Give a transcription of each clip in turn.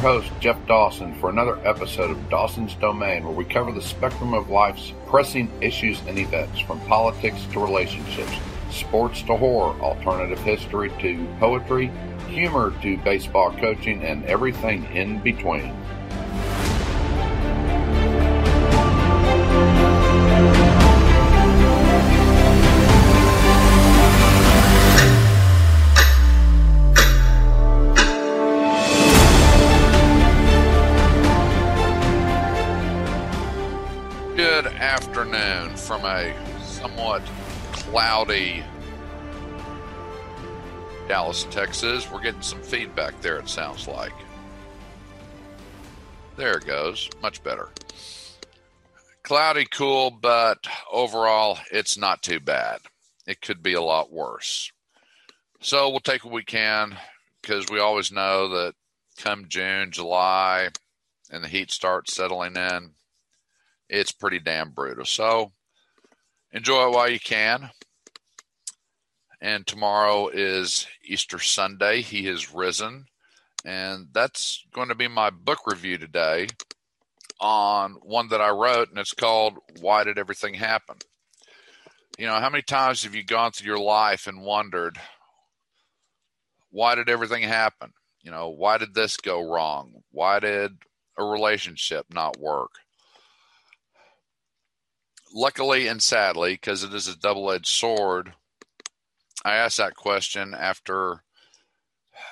Host, Jeff Dawson, for another episode of Dawson's Domain, where we cover the spectrum of life's pressing issues and events, from politics to relationships, sports to horror, alternative history to poetry, humor to baseball coaching, and everything in between. From a somewhat cloudy Dallas, Texas. We're getting some feedback there, it sounds like. There it goes. Much better. Cloudy, cool, but overall, it's not too bad. It could be a lot worse. So we'll take what we can because we always know that come June, July, and the heat starts settling in, it's pretty damn brutal. So enjoy it while you can. And tomorrow is Easter Sunday. He has risen. And that's going to be my book review today on one that I wrote, and it's called Why Did Everything Happen? You know, how many times have you gone through your life and wondered, why did everything happen? You know, why did this go wrong? Why did a relationship not work? Luckily and sadly, because it is a double edged sword, I asked that question after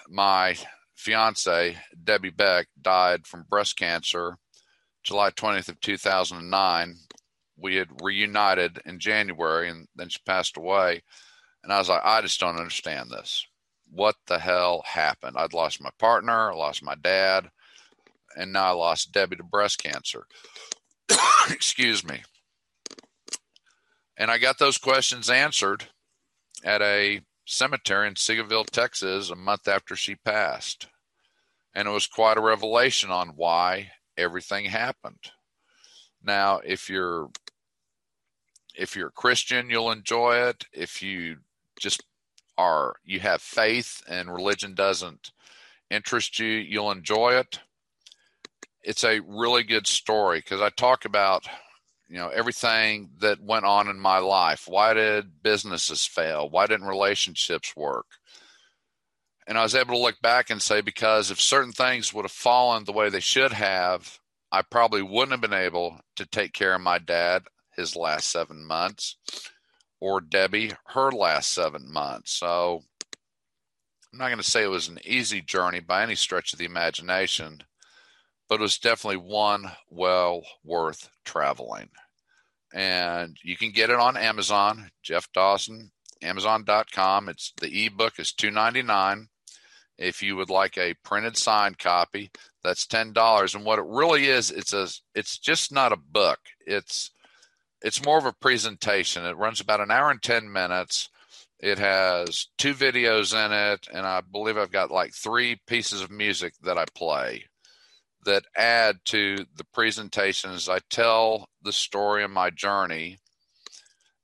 my fiance, Debbie Beck, died from breast cancer July 20th of 2009. We had reunited in January and then she passed away. And I was like, I just don't understand this. What the hell happened? I'd lost my partner, I lost my dad, and now I lost Debbie to breast cancer. Excuse me. And I got those questions answered at a cemetery in Seagoville, Texas, a month after she passed. And it was quite a revelation on why everything happened. Now, if you're if you're a Christian, you'll enjoy it. If you just are you have faith and religion doesn't interest you, you'll enjoy it. It's a really good story because I talk about you know everything that went on in my life. Why did businesses fail? Why didn't relationships work? And i was able to look back and say because if certain things would have fallen the way they should have i probably wouldn't have been able to take care of my dad his last seven months or debbie her last seven months. So i'm not going to say it was an easy journey by any stretch of the imagination but it was definitely one well worth traveling. And you can get it on Amazon, Jeff Dawson, Amazon.com. It's the ebook is two ninety nine. If you would like a printed signed copy, that's ten dollars. And what it really is, it's a it's just not a book. It's it's more of a presentation. It runs about an hour and ten minutes. It has two videos in it, and I believe I've got like three pieces of music that I play that add to the presentations. I tell the story of my journey,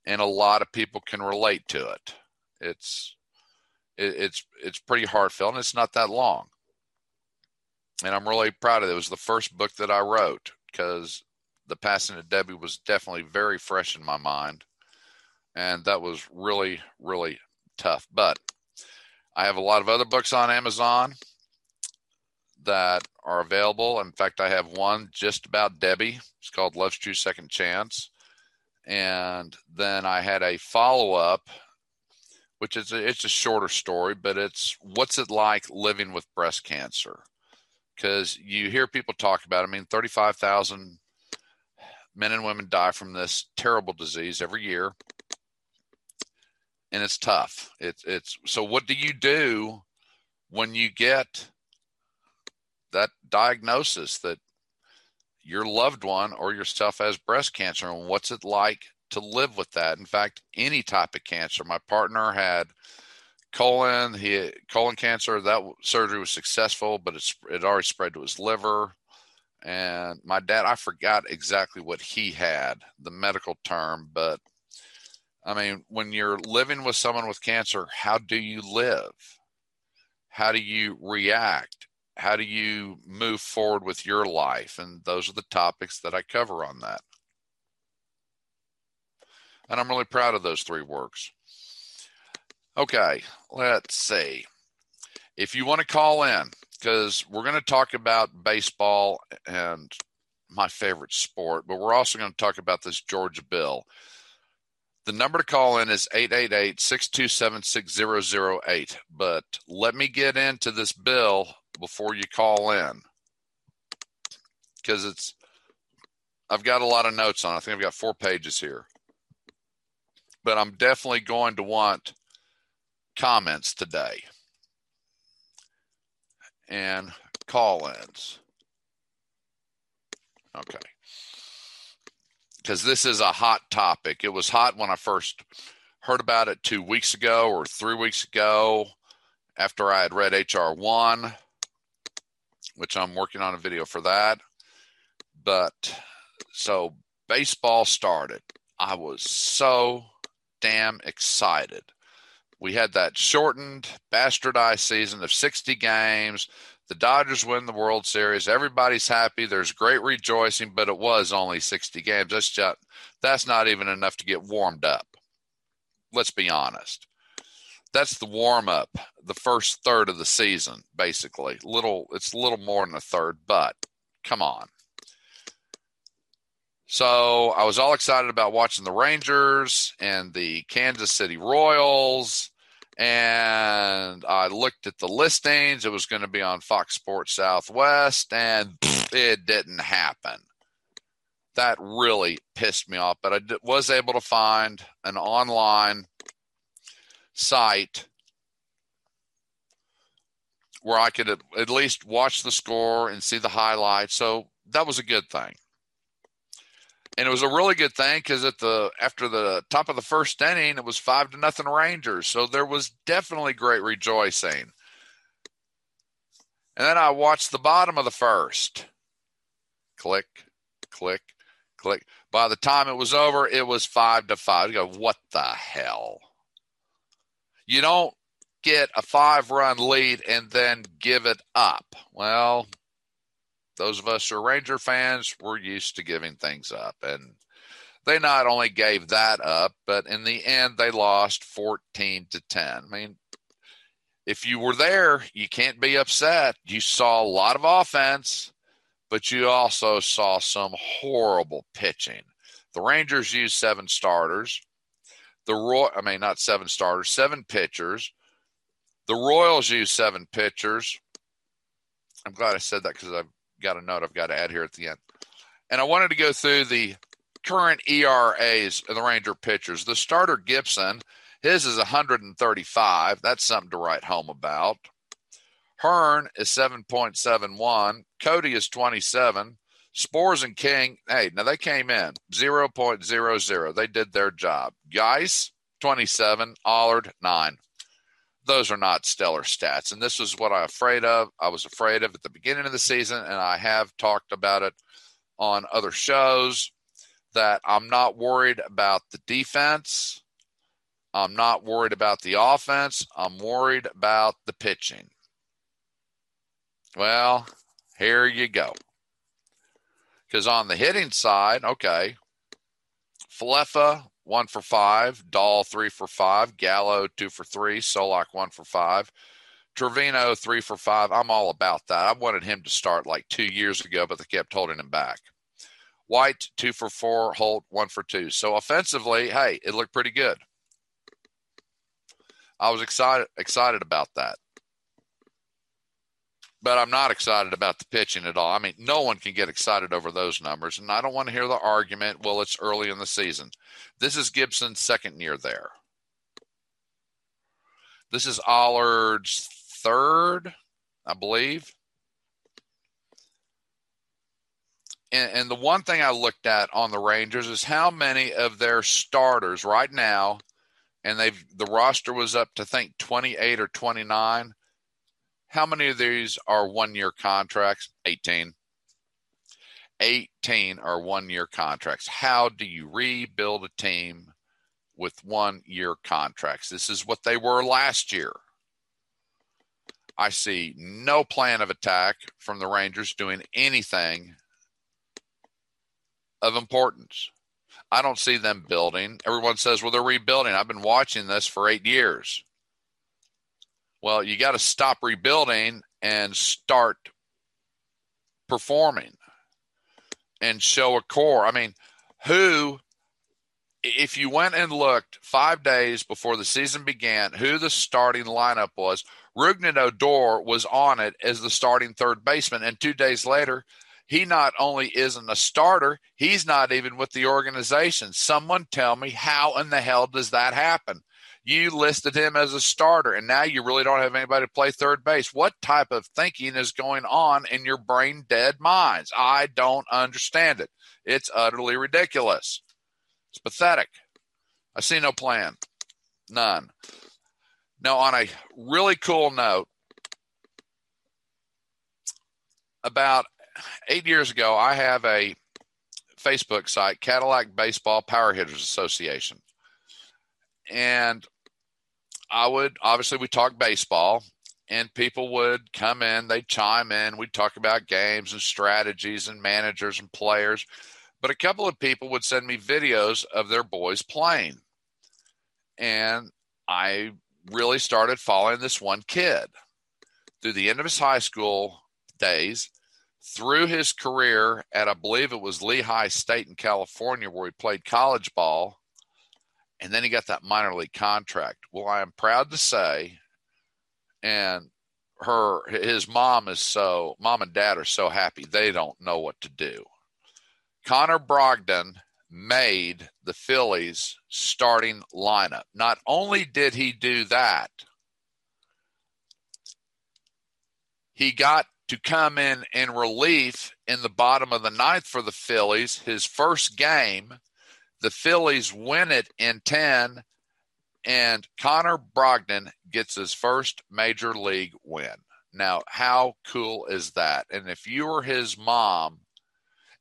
and a lot of people can relate to it. It's it, it's it's pretty heartfelt, and it's not that long. And I'm really proud of it. It was the first book that I wrote because the passing of Debbie was definitely very fresh in my mind, and that was really really tough. But I have a lot of other books on Amazon that are available. In fact, I have one just about Debbie. It's called Love's True Second Chance. And then I had a follow up, which is a, it's a shorter story, but it's what's it like living with breast cancer? Because you hear people talk about. It. I mean, thirty five thousand men and women die from this terrible disease every year, and it's tough. It's it's so. What do you do when you get that diagnosis that your loved one or yourself has breast cancer and what's it like to live with that. In fact any type of cancer. My partner had colon he colon cancer. That surgery was successful but it's it already spread to his liver. And my dad i forgot exactly what he had the medical term but i mean when you're living with someone with cancer how do you live? How do you react how do you move forward with your life? And those are the topics that I cover on that. And I'm really proud of those three works. Okay, let's see. If you want to call in, because we're going to talk about baseball and my favorite sport, but we're also going to talk about this Georgia bill. The number to call in is 888 627 6008. But let me get into this bill before you call in because it's, I've got a lot of notes on it. I think I've got four pages here. But I'm definitely going to want comments today and call ins. Okay. Because this is a hot topic. It was hot when I first heard about it two weeks ago or three weeks ago after I had read HR 1, which I'm working on a video for that. But so baseball started. I was so damn excited. We had that shortened, bastardized season of 60 games. The Dodgers win the World Series. Everybody's happy. There's great rejoicing, but it was only 60 games. That's just that's not even enough to get warmed up. Let's be honest. That's the warm up, the first third of the season, basically. Little it's a little more than a third, but come on. So I was all excited about watching the Rangers and the Kansas City Royals. And I looked at the listings. It was going to be on Fox Sports Southwest, and it didn't happen. That really pissed me off. But I was able to find an online site where I could at least watch the score and see the highlights. So that was a good thing and it was a really good thing because at the after the top of the first inning, it was five to nothing Rangers. So there was definitely great rejoicing. And then I watched the bottom of the first. Click, click, click. By the time it was over, it was five to five. You go, what the hell? You don't get a five run lead and then give it up. Well, those of us who are Ranger fans, we're used to giving things up. And they not only gave that up, but in the end, they lost 14 to 10. I mean, if you were there, you can't be upset. You saw a lot of offense, but you also saw some horrible pitching. The Rangers used seven starters. The Roy, I mean, not seven starters, seven pitchers. The Royals use seven pitchers. I'm glad I said that because I've got a note I've got to add here at the end. And I wanted to go through the current ERAs of the Ranger pitchers. The starter Gibson, his is 135. That's something to write home about. Hearn is 7.71. Cody is 27. Sborz and King, hey, now they came in 0.00. They did their job. Geis, 27. Allard, 9 those are not stellar stats. And this was what I'm afraid of. I was afraid of at the beginning of the season, and I have talked about it on other shows that I'm not worried about the defense. I'm not worried about the offense. I'm worried about the pitching. Well, here you go. Because on the hitting side, okay, Falefa one for five. Dahl, three for five. Gallo, two for three. Solak, one for five. Trevino, three for five. I'm all about that. I wanted him to start like two years ago, but they kept holding him back. White, two for four. Holt, one for two. So offensively, hey, it looked pretty good. I was excited excited about that but I'm not excited about the pitching at all. I mean, no one can get excited over those numbers, and I don't want to hear the argument, well, it's early in the season. This is Gibson's second year there. This is Allard's third, I believe. And, and the one thing I looked at on the Rangers is how many of their starters right now, and they've the roster was up to think 28 or 29 how many of these are one year contracts? 18. 18 are one year contracts. How do you rebuild a team with one year contracts? This is what they were last year. I see no plan of attack from the Rangers doing anything of importance. I don't see them building. Everyone says, well, they're rebuilding. I've been watching this for eight years. Well, you got to stop rebuilding and start performing and show a core. I mean, who, if you went and looked five days before the season began, who the starting lineup was, Rougned Odor was on it as the starting third baseman. And two days later, he not only isn't a starter, he's not even with the organization. Someone tell me how in the hell does that happen? You listed him as a starter, and now you really don't have anybody to play third base. What type of thinking is going on in your brain dead minds? I don't understand it. It's utterly ridiculous. It's pathetic. I see no plan. None. Now, on a really cool note, about eight years ago, I have a Facebook site, Cadillac Baseball Power Hitters Association. And I would obviously we talk baseball and people would come in, they'd chime in, we'd talk about games and strategies and managers and players. But a couple of people would send me videos of their boys playing. And I really started following this one kid through the end of his high school days, through his career at, I believe it was Lehigh State in California, where he played college ball and then he got that minor league contract. Well, I am proud to say, and her his mom is so mom and dad are so happy they don't know what to do. Connor Brogdon made the Phillies starting lineup. Not only did he do that, he got to come in in relief in the bottom of the ninth for the Phillies, his first game the Phillies win it in 10, and Connor Brogdon gets his first major league win. Now, how cool is that? And if you were his mom,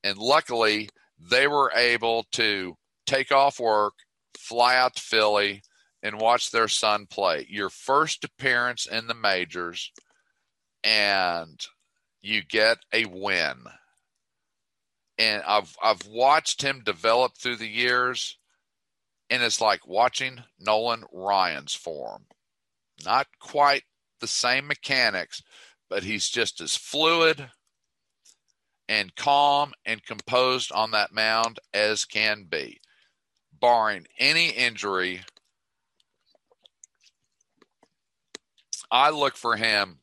and luckily they were able to take off work, fly out to Philly, and watch their son play. Your first appearance in the majors, and you get a win and I've I've watched him develop through the years, and it's like watching Nolan Ryan's form. Not quite the same mechanics, but he's just as fluid and calm and composed on that mound as can be, barring any injury. I look for him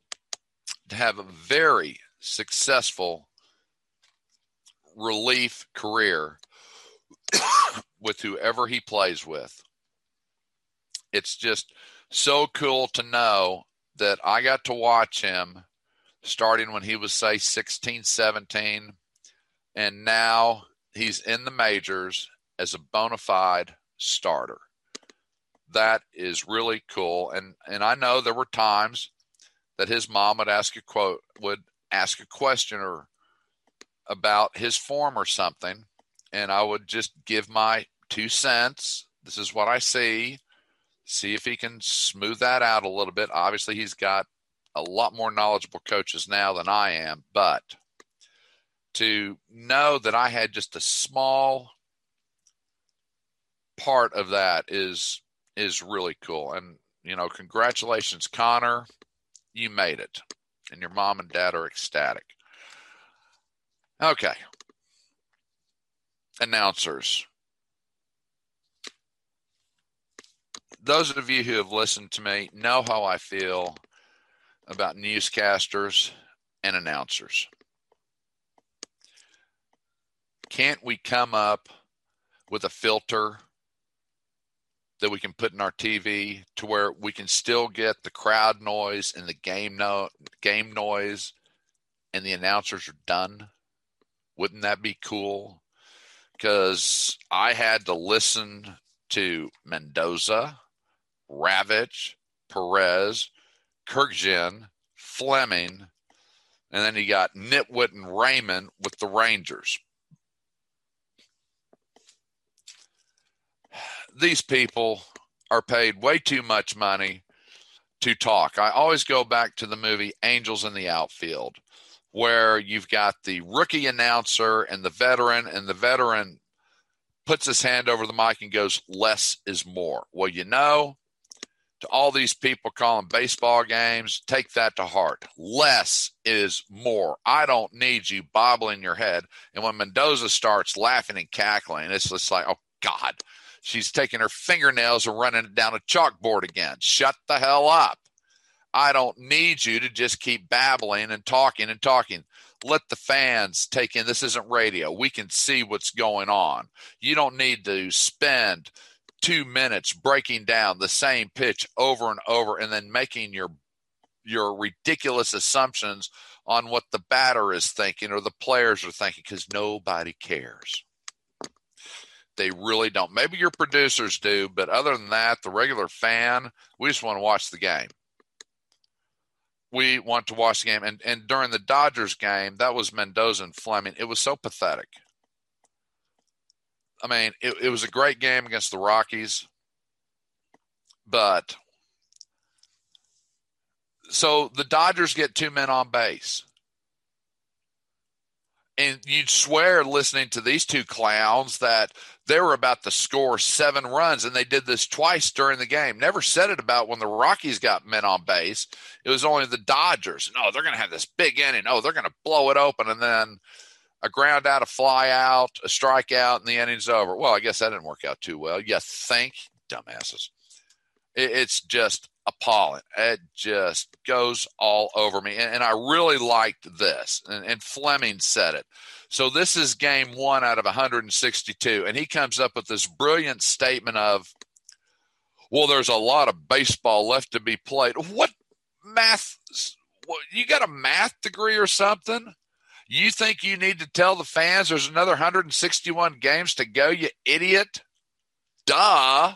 to have a very successful relief career with whoever he plays with. It's just so cool to know that I got to watch him starting when he was, say, 16, 17, and now he's in the majors as a bona fide starter. That is really cool. And and I know there were times that his mom would ask a quote would ask a question or about his form or something, and I would just give my two cents. This is what I see. See if he can smooth that out a little bit. Obviously, he's got a lot more knowledgeable coaches now than I am, but to know that I had just a small part of that is is really cool. And you know, congratulations, Connor. You made it. And your mom and dad are ecstatic. Okay. Announcers. Those of you who have listened to me know how I feel about newscasters and announcers. Can't we come up with a filter that we can put in our TV to where we can still get the crowd noise and the game no game noise and the announcers are done? Wouldn't that be cool? Because I had to listen to Mendoza, Ravech, Perez, Kurkjian, Fleming, and then you got Nitwit and Raymond with the Rangers. These people are paid way too much money to talk. I always go back to the movie Angels in the Outfield, where you've got the rookie announcer and the veteran, and the veteran puts his hand over the mic and goes, Less is more. Well, you know, to all these people calling baseball games, take that to heart. Less is more. I don't need you bobbling your head. And when Mendoza starts laughing and cackling, it's just like, oh, God, she's taking her fingernails and running it down a chalkboard again. Shut the hell up. I don't need you to just keep babbling and talking and talking. Let the fans take in. This isn't radio. We can see what's going on. You don't need to spend two minutes breaking down the same pitch over and over and then making your your ridiculous assumptions on what the batter is thinking or the players are thinking because nobody cares. They really don't. Maybe your producers do, but other than that, the regular fan, we just want to watch the game. We want to watch the game. And, and during the Dodgers game, that was Mendoza and Fleming. It was so pathetic. I mean, it, it was a great game against the Rockies, but so the Dodgers get two men on base. And you'd swear listening to these two clowns that they were about to score seven runs, and they did this twice during the game. Never said it about when the Rockies got men on base. It was only the Dodgers. No, they're going to have this big inning. Oh, they're going to blow it open. And then a ground out, a fly out, a strikeout, and the inning's over. Well, I guess that didn't work out too well. You think, dumbasses. it's just appalling. It just goes all over me. And, and I really liked this. And, and, Fleming said it. So this is game one out of 162. And he comes up with this brilliant statement of, well, there's a lot of baseball left to be played. What math? You got a math degree or something? You think you need to tell the fans there's another 161 games to go, you idiot? Duh.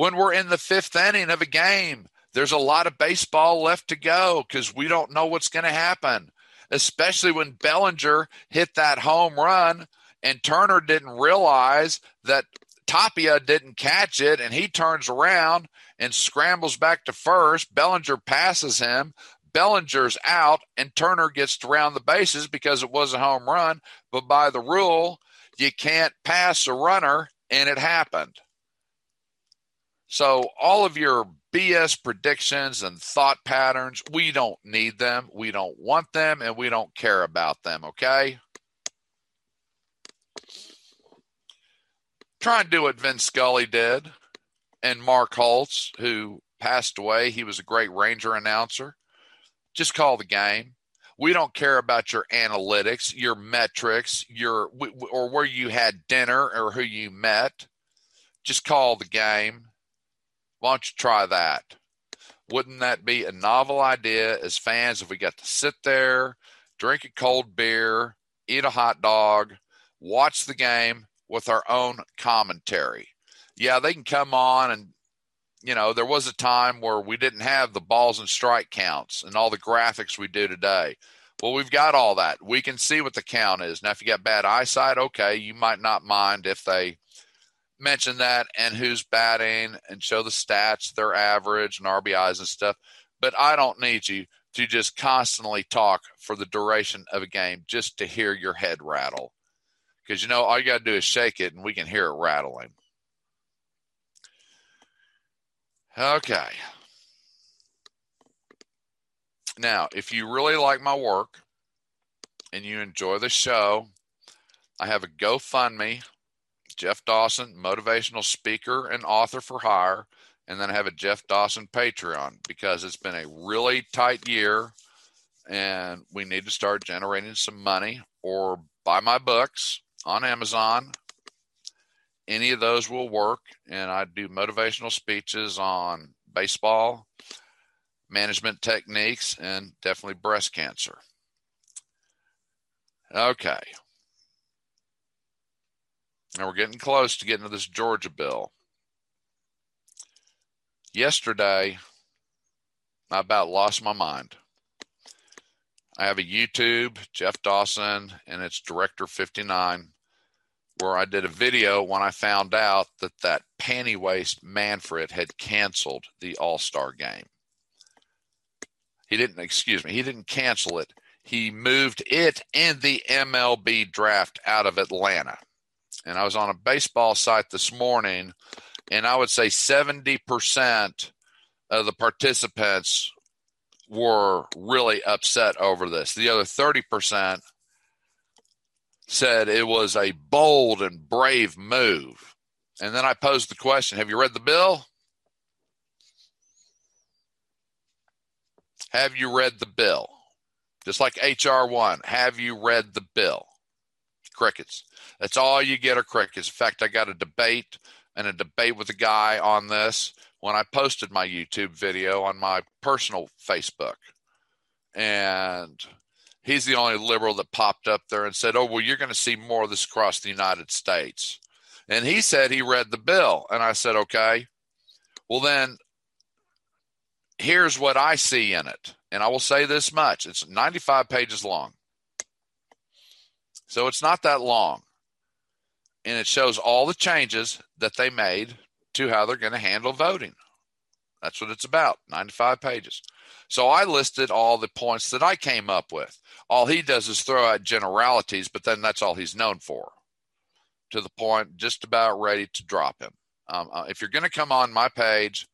When we're in the fifth inning of a game, there's a lot of baseball left to go because we don't know what's going to happen, especially when Bellinger hit that home run and Turner didn't realize that Tapia didn't catch it and he turns around and scrambles back to first. Bellinger passes him. Bellinger's out and Turner gets to round the bases because it was a home run. But by the rule, you can't pass a runner, and it happened. So, all of your BS predictions and thought patterns, we don't need them. We don't want them, and we don't care about them, okay? Try and do what Vince Scully did and Mark Holtz, who passed away. He was a great Ranger announcer. Just call the game. We don't care about your analytics, your metrics, your or where you had dinner or who you met. Just call the game. Why don't you try that? Wouldn't that be a novel idea as fans if we got to sit there, drink a cold beer, eat a hot dog, watch the game with our own commentary? Yeah, they can come on and you know, there was a time where we didn't have the balls and strike counts and all the graphics we do today. Well, we've got all that. We can see what the count is. Now, if you got bad eyesight, okay, you might not mind if they mention that and who's batting and show the stats, their average and RBIs and stuff. But I don't need you to just constantly talk for the duration of a game just to hear your head rattle. Because, you know, all you got to do is shake it and we can hear it rattling. Okay. Now, if you really like my work and you enjoy the show, I have a GoFundMe, Jeff Dawson, motivational speaker and author for hire, and then I have a Jeff Dawson Patreon because it's been a really tight year and we need to start generating some money or buy my books on Amazon any of those will work. And I do motivational speeches on baseball, management techniques, and definitely breast cancer. Okay. Now we're getting close to getting to this Georgia bill. Yesterday, I about lost my mind. I have a YouTube, Jeff Dawson, and it's Director 59 where I did a video when I found out that that panty waist Manfred had canceled the All Star game. He didn't, excuse me, he didn't cancel it. He moved it and the MLB draft out of Atlanta. And I was on a baseball site this morning, and I would say 70% of the participants were really upset over this. The other 30% said it was a bold and brave move. And then I posed the question Have you read the bill? Have you read the bill? Just like HR1, have you read the bill? Crickets. That's all you get are crickets. In fact, I got a debate and a debate with a guy on this when I posted my YouTube video on my personal Facebook. And he's the only liberal that popped up there and said, Oh, well, you're going to see more of this across the United States. And he said he read the bill. And I said, Okay. Well, then here's what I see in it. And I will say this much it's 95 pages long. So it's not that long. And it shows all the changes that they made to how they're going to handle voting. That's what it's about 95 pages. So I listed all the points that I came up with. All he does is throw out generalities, but then that's all he's known for. To the point, just about ready to drop him. Um, uh, if you're going to come on my page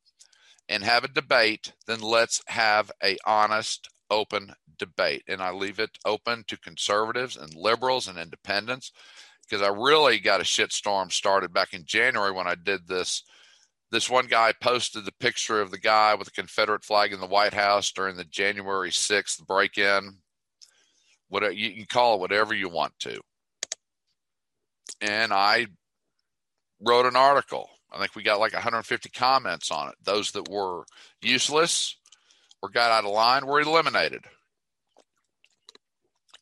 and have a debate, then let's have a honest, open debate. And I leave it open to conservatives and liberals and independents because I really got a shitstorm started back in January when I did this. This one guy posted the picture of the guy with the Confederate flag in the White House during the January 6th break in. Whatever you can call it whatever you want to. And I wrote an article I think we got like 150 comments on it. Those that were useless or got out of line were eliminated.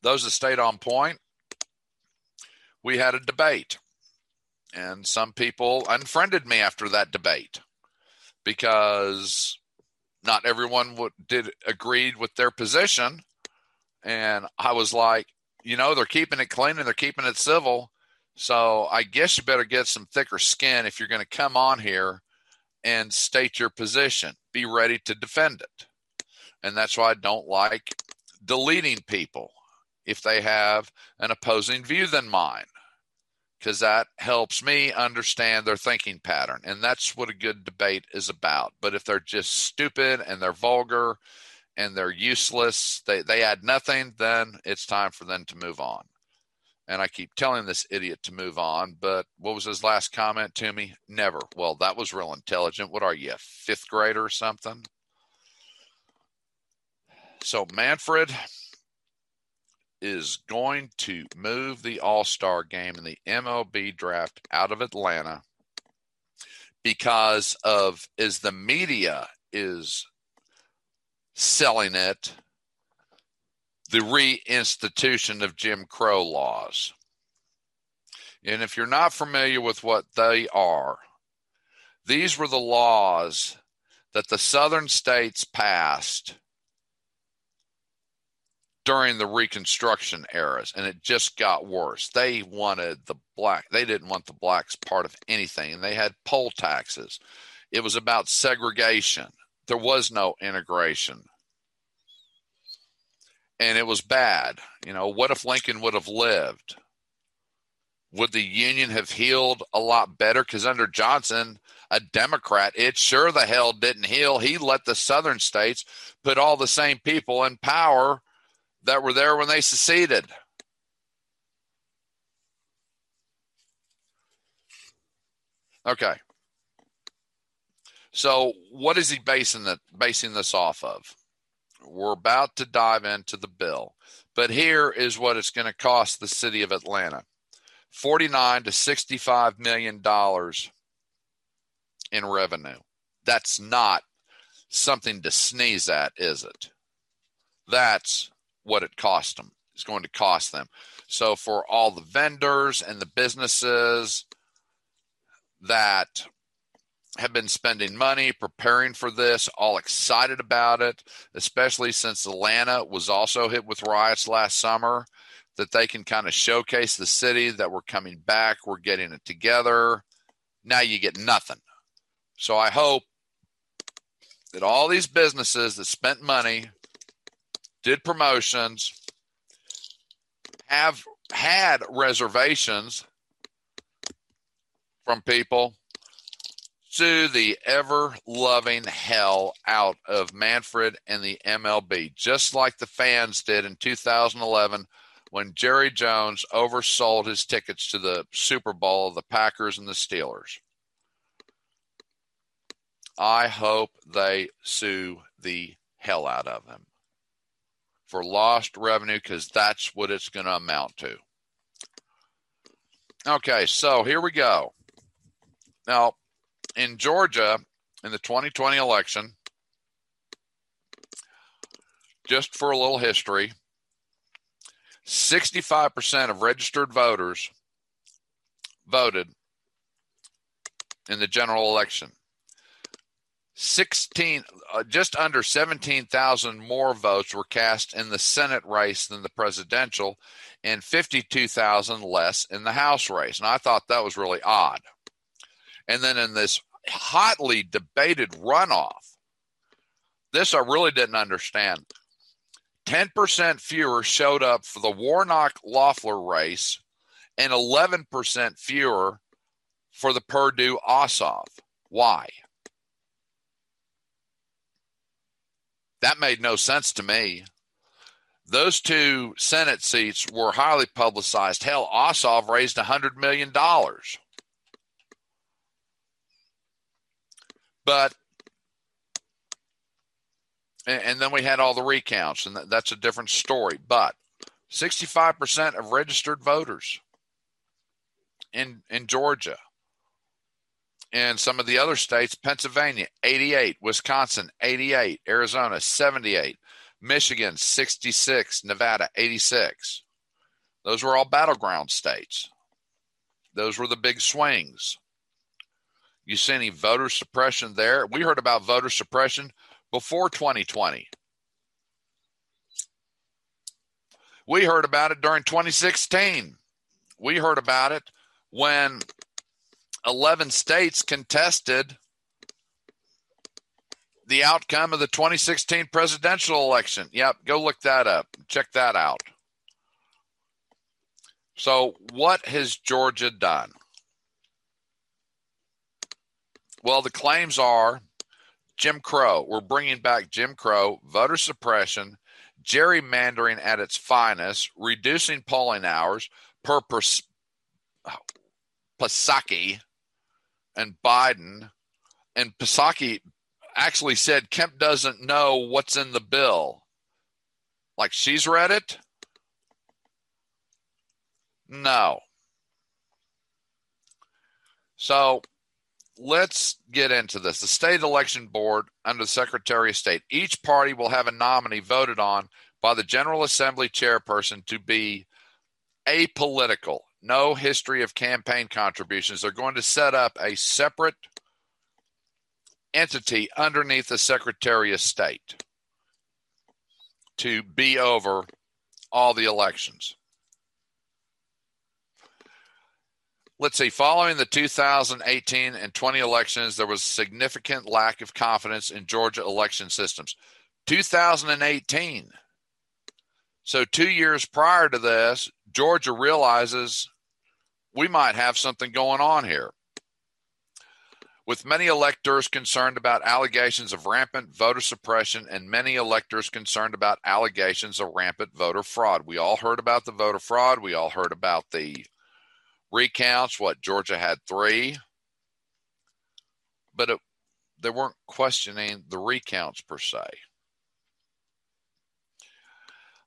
Those that stayed on point, we had a debate. And some people unfriended me after that debate because not everyone did agreed with their position. And I was like, you know, they're keeping it clean and they're keeping it civil. So I guess you better get some thicker skin if you're going to come on here and state your position. Be ready to defend it. And that's why I don't like deleting people if they have an opposing view than mine, because that helps me understand their thinking pattern. And that's what a good debate is about. But if they're just stupid and they're vulgar and they're useless, they, they add nothing, then it's time for them to move on and I keep telling this idiot to move on. But what was his last comment to me? Never. Well, that was real intelligent. What are you, a fifth grader or something? So Manfred is going to move the All Star game in the MLB draft out of Atlanta because of as the media is selling it the reinstitution of Jim Crow laws. And if you're not familiar with what they are, these were the laws that the southern states passed during the reconstruction eras and it just got worse they wanted the black they didn't want the blacks part of anything and they had poll taxes it was about segregation there was no integration and it was bad. You know, what if Lincoln would have lived? Would the Union have healed a lot better? Because under Johnson, a Democrat, it sure the hell didn't heal. He let the southern states put all the same people in power that were there when they seceded. Okay. So what is he basing that basing this off of? We're about to dive into the bill, but here is what it's going to cost the city of Atlanta 49 to 65 million dollars in revenue. That's not something to sneeze at, is it? That's what it cost them. It's going to cost them. So for all the vendors and the businesses that have been spending money preparing for this, all excited about it, especially since Atlanta was also hit with riots last summer. that they can kind of showcase the city that we're coming back, we're getting it together. Now you get nothing. So I hope that all these businesses that spent money, did promotions, have had reservations from people sue the ever loving hell out of Manfred and the MLB, just like the fans did in 2011 when Jerry Jones oversold his tickets to the Super Bowl of the Packers and the Steelers. I hope they sue the hell out of him for lost revenue because that's what it's going to amount to. Okay, so here we go. Now, in Georgia, in the 2020 election, just for a little history, 65% of registered voters voted in the general election. 16 uh, just under 17,000 more votes were cast in the Senate race than the presidential and 52,000 less in the House race. And I thought that was really odd. And then in this hotly debated runoff, this I really didn't understand. 10% fewer showed up for the Warnock Loeffler race and 11% fewer for the Perdue Ossoff. Why? That made no sense to me. Those two Senate seats were highly publicized. Hell, Ossoff raised $100 million. But and, then we had all the recounts, and that's a different story. But 65% of registered voters in in Georgia. And some of the other states, Pennsylvania 88, Wisconsin 88, Arizona 78, Michigan 66, Nevada 86. Those were all battleground states. Those were the big swings. You see any voter suppression there? We heard about voter suppression before 2020. We heard about it during 2016. We heard about it when 11 states contested the outcome of the 2016 presidential election. Yep, go look that up. Check that out. So, what has Georgia done? Well, the claims are Jim Crow. We're bringing back Jim Crow, voter suppression, gerrymandering at its finest, reducing polling hours per pers- oh, Psaki and Biden. And Psaki actually said Kemp doesn't know what's in the bill. Like she's read it? No. So let's get into this. The state election board under the Secretary of State, each party will have a nominee voted on by the General Assembly chairperson to be apolitical, no history of campaign contributions. They're going to set up a separate entity underneath the Secretary of State to be over all the elections. let's see, following the 2018 and 20 elections, there was significant lack of confidence in Georgia election systems. 2018. So, two years prior to this, Georgia realizes we might have something going on here. With many electors concerned about allegations of rampant voter suppression and many electors concerned about allegations of rampant voter fraud. We all heard about the voter fraud. We all heard about the recounts. What Georgia had three, but it, they weren't questioning the recounts per se.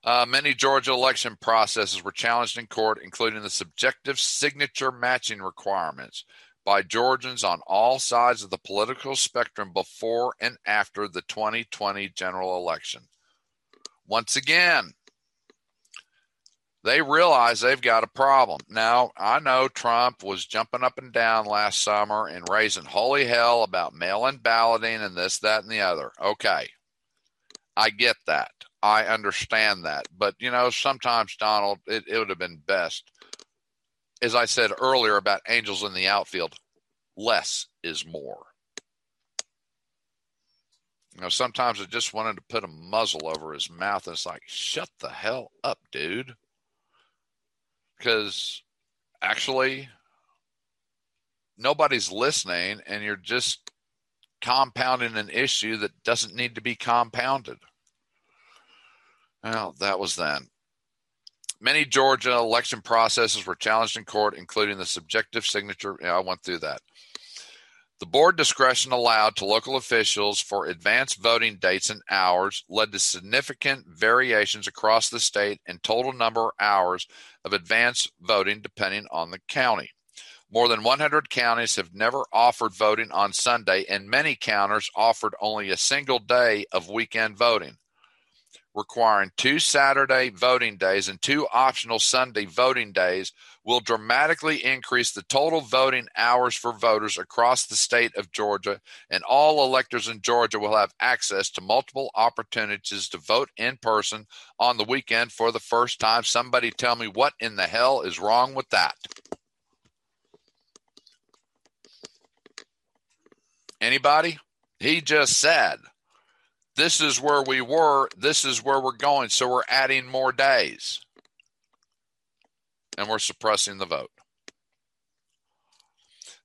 Uh, many Georgia election processes were challenged in court, including the subjective signature matching requirements by Georgians on all sides of the political spectrum before and after the 2020 general election. Once again, they realize they've got a problem. Now, I know Trump was jumping up and down last summer and raising holy hell about mail in balloting and this, that, and the other. Okay. I get that. I understand that. But, you know, sometimes, Donald, it, it would have been best. As I said earlier about angels in the outfield, less is more. You know, sometimes I just wanted to put a muzzle over his mouth. And it's like, shut the hell up, dude. Because actually, nobody's listening, and you're just compounding an issue that doesn't need to be compounded. Well, that was then. Many Georgia election processes were challenged in court, including the subjective signature. Yeah, I went through that. The board discretion allowed to local officials for advanced voting dates and hours led to significant variations across the state in total number of hours of advanced voting depending on the county. More than 100 counties have never offered voting on Sunday, and many counties offered only a single day of weekend voting requiring two Saturday voting days and two optional Sunday voting days will dramatically increase the total voting hours for voters across the state of Georgia, and all electors in Georgia will have access to multiple opportunities to vote in person on the weekend for the first time. Somebody tell me what in the hell is wrong with that? Anybody? He just said this is where we were, this is where we're going. So we're adding more days. And we're suppressing the vote.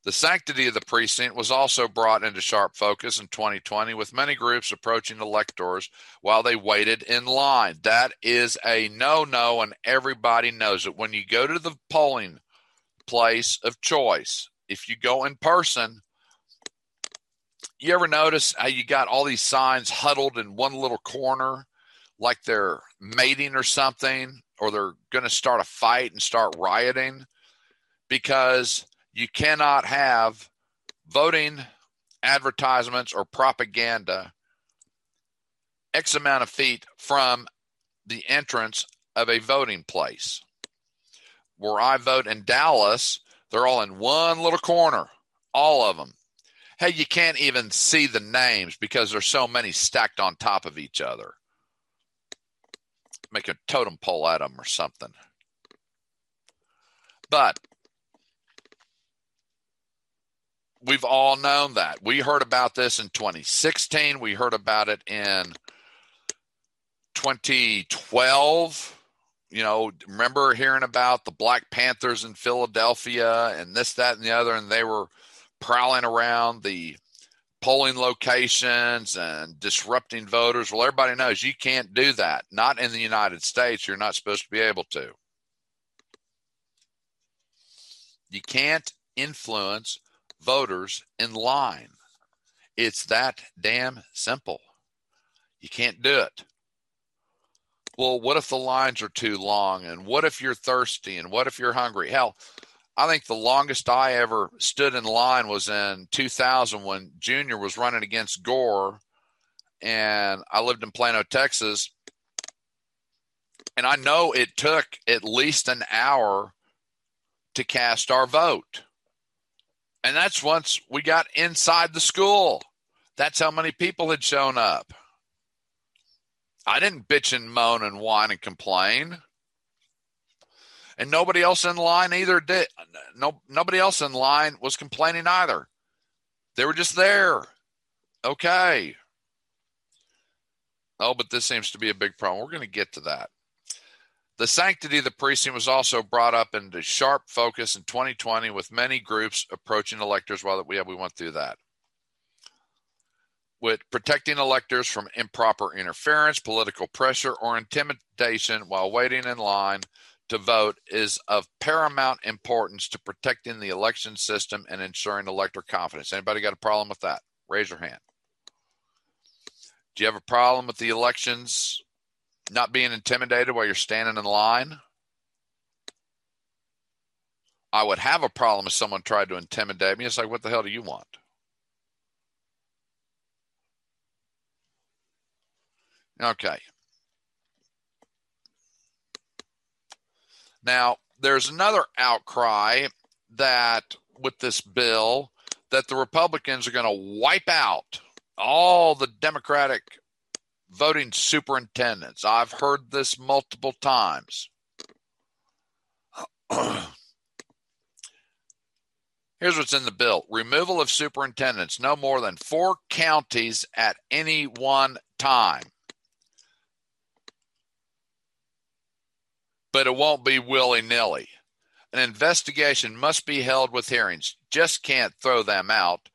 The sanctity of the precinct was also brought into sharp focus in 2020 with many groups approaching electors while they waited in line. That is a no no, and everybody knows it. When you go to the polling place of choice, if you go in person, you ever notice how you got all these signs huddled in one little corner, like they're mating or something, or they're going to start a fight and start rioting? Because you cannot have voting advertisements or propaganda X amount of feet from the entrance of a voting place. Where I vote in Dallas, they're all in one little corner, all of them. Hey, you can't even see the names because there's so many stacked on top of each other. Make a totem pole of them or something. But we've all known that. We heard about this in 2016. We heard about it in 2012. You know, remember hearing about the Black Panthers in Philadelphia and this, that, and the other, and they were prowling around the polling locations and disrupting voters. Well, everybody knows you can't do that. Not in the United States. You're not supposed to be able to. You can't influence voters in line. It's that damn simple. You can't do it. Well, what if the lines are too long? And what if you're thirsty? And what if you're hungry? Hell, I think the longest I ever stood in line was in 2000 when Junior was running against Gore, and I lived in Plano, Texas. And I know it took at least an hour to cast our vote. And that's once we got inside the school. That's how many people had shown up. I didn't bitch and moan and whine and complain and nobody else in line either did. No, nobody else in line was complaining either. They were just there. Okay. Oh, but this seems to be a big problem. We're going to get to that. The sanctity of the precinct was also brought up into sharp focus in 2020 with many groups approaching electors while we have we went through that. With protecting electors from improper interference, political pressure, or intimidation while waiting in line to vote is of paramount importance to protecting the election system and ensuring elector confidence. Anybody got a problem with that? Raise your hand. Do you have a problem with the elections not being intimidated while you're standing in line? I would have a problem if someone tried to intimidate me. It's like, what the hell do you want? Okay. Now, there's another outcry that with this bill that the Republicans are going to wipe out all the Democratic voting superintendents. I've heard this multiple times. Here's what's in the bill removal of superintendents, no more than four counties at any one time. But it won't be willy nilly. An investigation must be held with hearings. Just can't throw them out.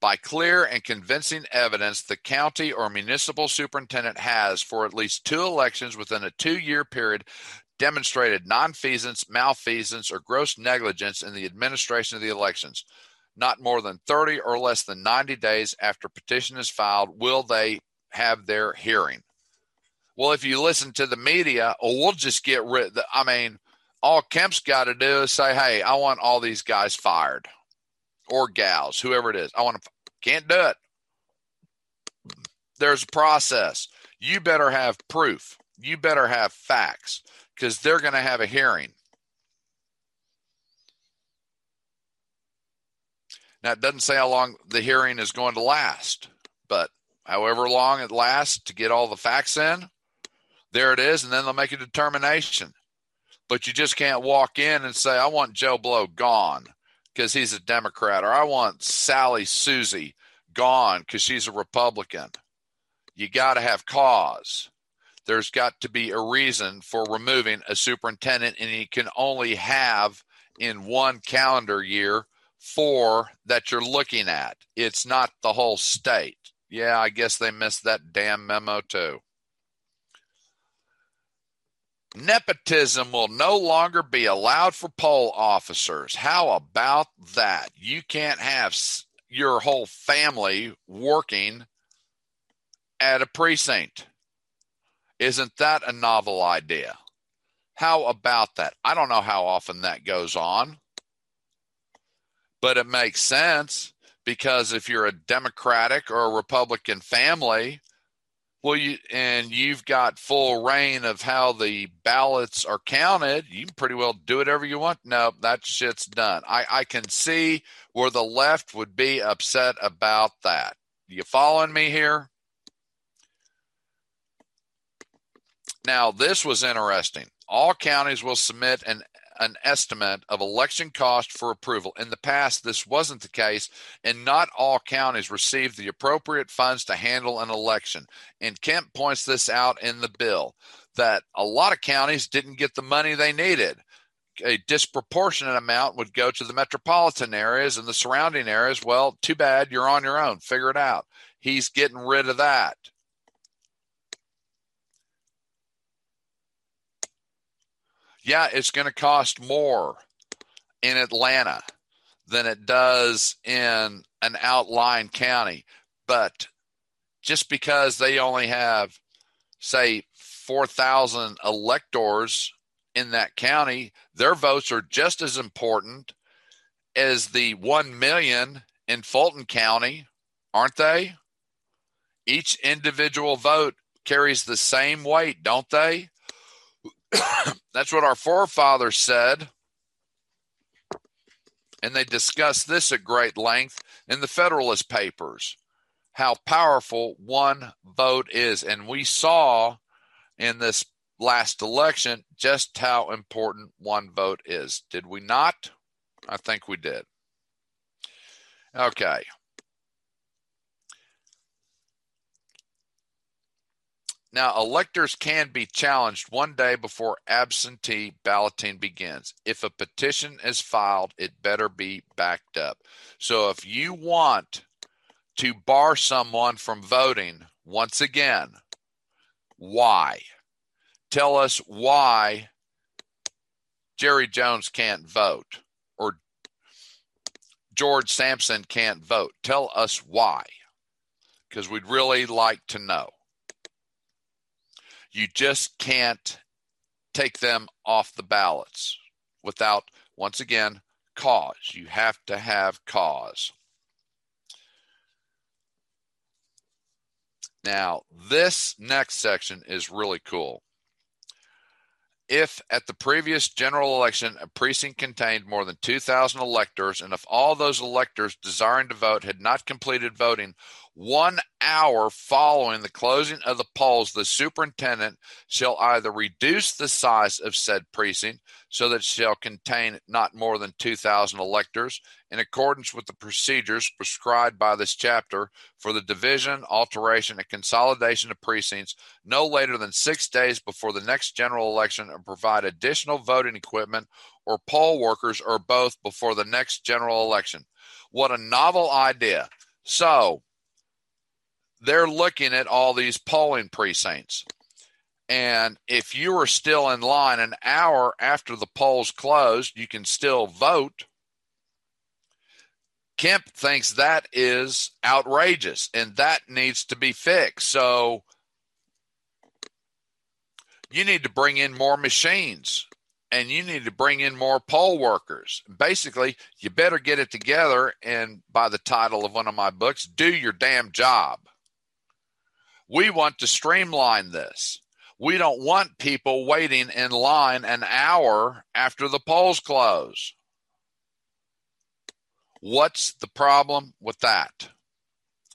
By clear and convincing evidence, the county or municipal superintendent has, for at least two elections within a two year period, demonstrated nonfeasance, malfeasance, or gross negligence in the administration of the elections. Not more than 30 or less than 90 days after petition is filed will they have their hearing. Well, if you listen to the media, oh, we'll just get rid. I mean, all Kemp's got to do is say, "Hey, I want all these guys fired, or gals, whoever it is. I want to." Can't do it. There's a process. You better have proof. You better have facts because they're going to have a hearing. Now, it doesn't say how long the hearing is going to last, but however long it lasts to get all the facts in, there it is, and then they'll make a determination. But you just can't walk in and say, I want Joe Blow gone because he's a Democrat, or I want Sally Susie gone because she's a Republican. You got to have cause there's got to be a reason for removing a superintendent, and you can only have in one calendar year four that you're looking at. It's not the whole state. Yeah, I guess they missed that damn memo too. Nepotism will no longer be allowed for poll officers. How about that? You can't have your whole family working at a precinct. Isn't that a novel idea? How about that? I don't know how often that goes on, but it makes sense because if you're a Democratic or a Republican family, well, you and you've got full reign of how the ballots are counted. You can pretty well do whatever you want. No, that shit's done. I, I can see where the left would be upset about that. You following me here? Now, this was interesting. All counties will submit an an estimate of election cost for approval. In the past, this wasn't the case, and not all counties received the appropriate funds to handle an election. And Kemp points this out in the bill that a lot of counties didn't get the money they needed. A disproportionate amount would go to the metropolitan areas and the surrounding areas. Well, too bad, you're on your own. Figure it out. He's getting rid of that. Yeah, it's going to cost more in Atlanta than it does in an outlying county. But just because they only have, say, 4,000 electors in that county, their votes are just as important as the 1 million in Fulton County, aren't they? Each individual vote carries the same weight, don't they? That's what our forefathers said. And they discussed this at great length in the Federalist Papers how powerful one vote is. And we saw in this last election just how important one vote is. Did we not? I think we did. Okay. Now, electors can be challenged one day before absentee balloting begins. If a petition is filed, it better be backed up. So, if you want to bar someone from voting, once again, why? Tell us why Jerry Jones can't vote or George Sampson can't vote. Tell us why, because we'd really like to know. You just can't take them off the ballots without, once again, cause. You have to have cause. Now, this next section is really cool. If at the previous general election a precinct contained more than 2,000 electors, and if all those electors desiring to vote had not completed voting, one hour following the closing of the polls, the superintendent shall either reduce the size of said precinct so that it shall contain not more than 2,000 electors in accordance with the procedures prescribed by this chapter for the division, alteration, and consolidation of precincts no later than six days before the next general election and provide additional voting equipment or poll workers or both before the next general election. What a novel idea. So, they're looking at all these polling precincts. And if you are still in line an hour after the polls closed, you can still vote. Kemp thinks that is outrageous and that needs to be fixed. So you need to bring in more machines and you need to bring in more poll workers. Basically, you better get it together and, by the title of one of my books, do your damn job. We want to streamline this. We don't want people waiting in line an hour after the polls close. What's the problem with that?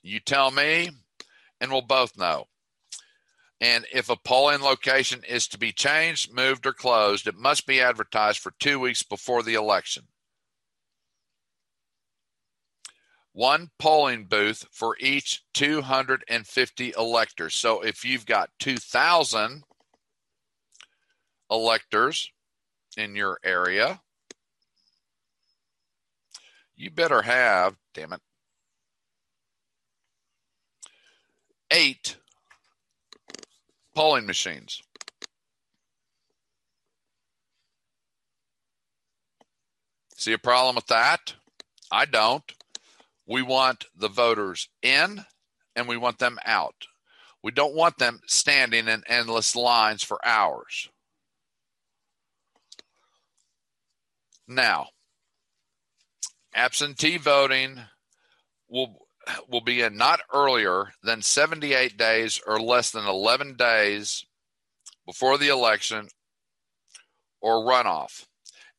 You tell me, and we'll both know. And if a polling location is to be changed, moved, or closed, it must be advertised for two weeks before the election. One polling booth for each 250 electors. So if you've got 2,000 electors in your area, you better have, damn it, eight polling machines. See a problem with that? I don't. We want the voters in and we want them out. We don't want them standing in endless lines for hours. Now, absentee voting will will begin not earlier than 78 days or less than 11 days before the election or runoff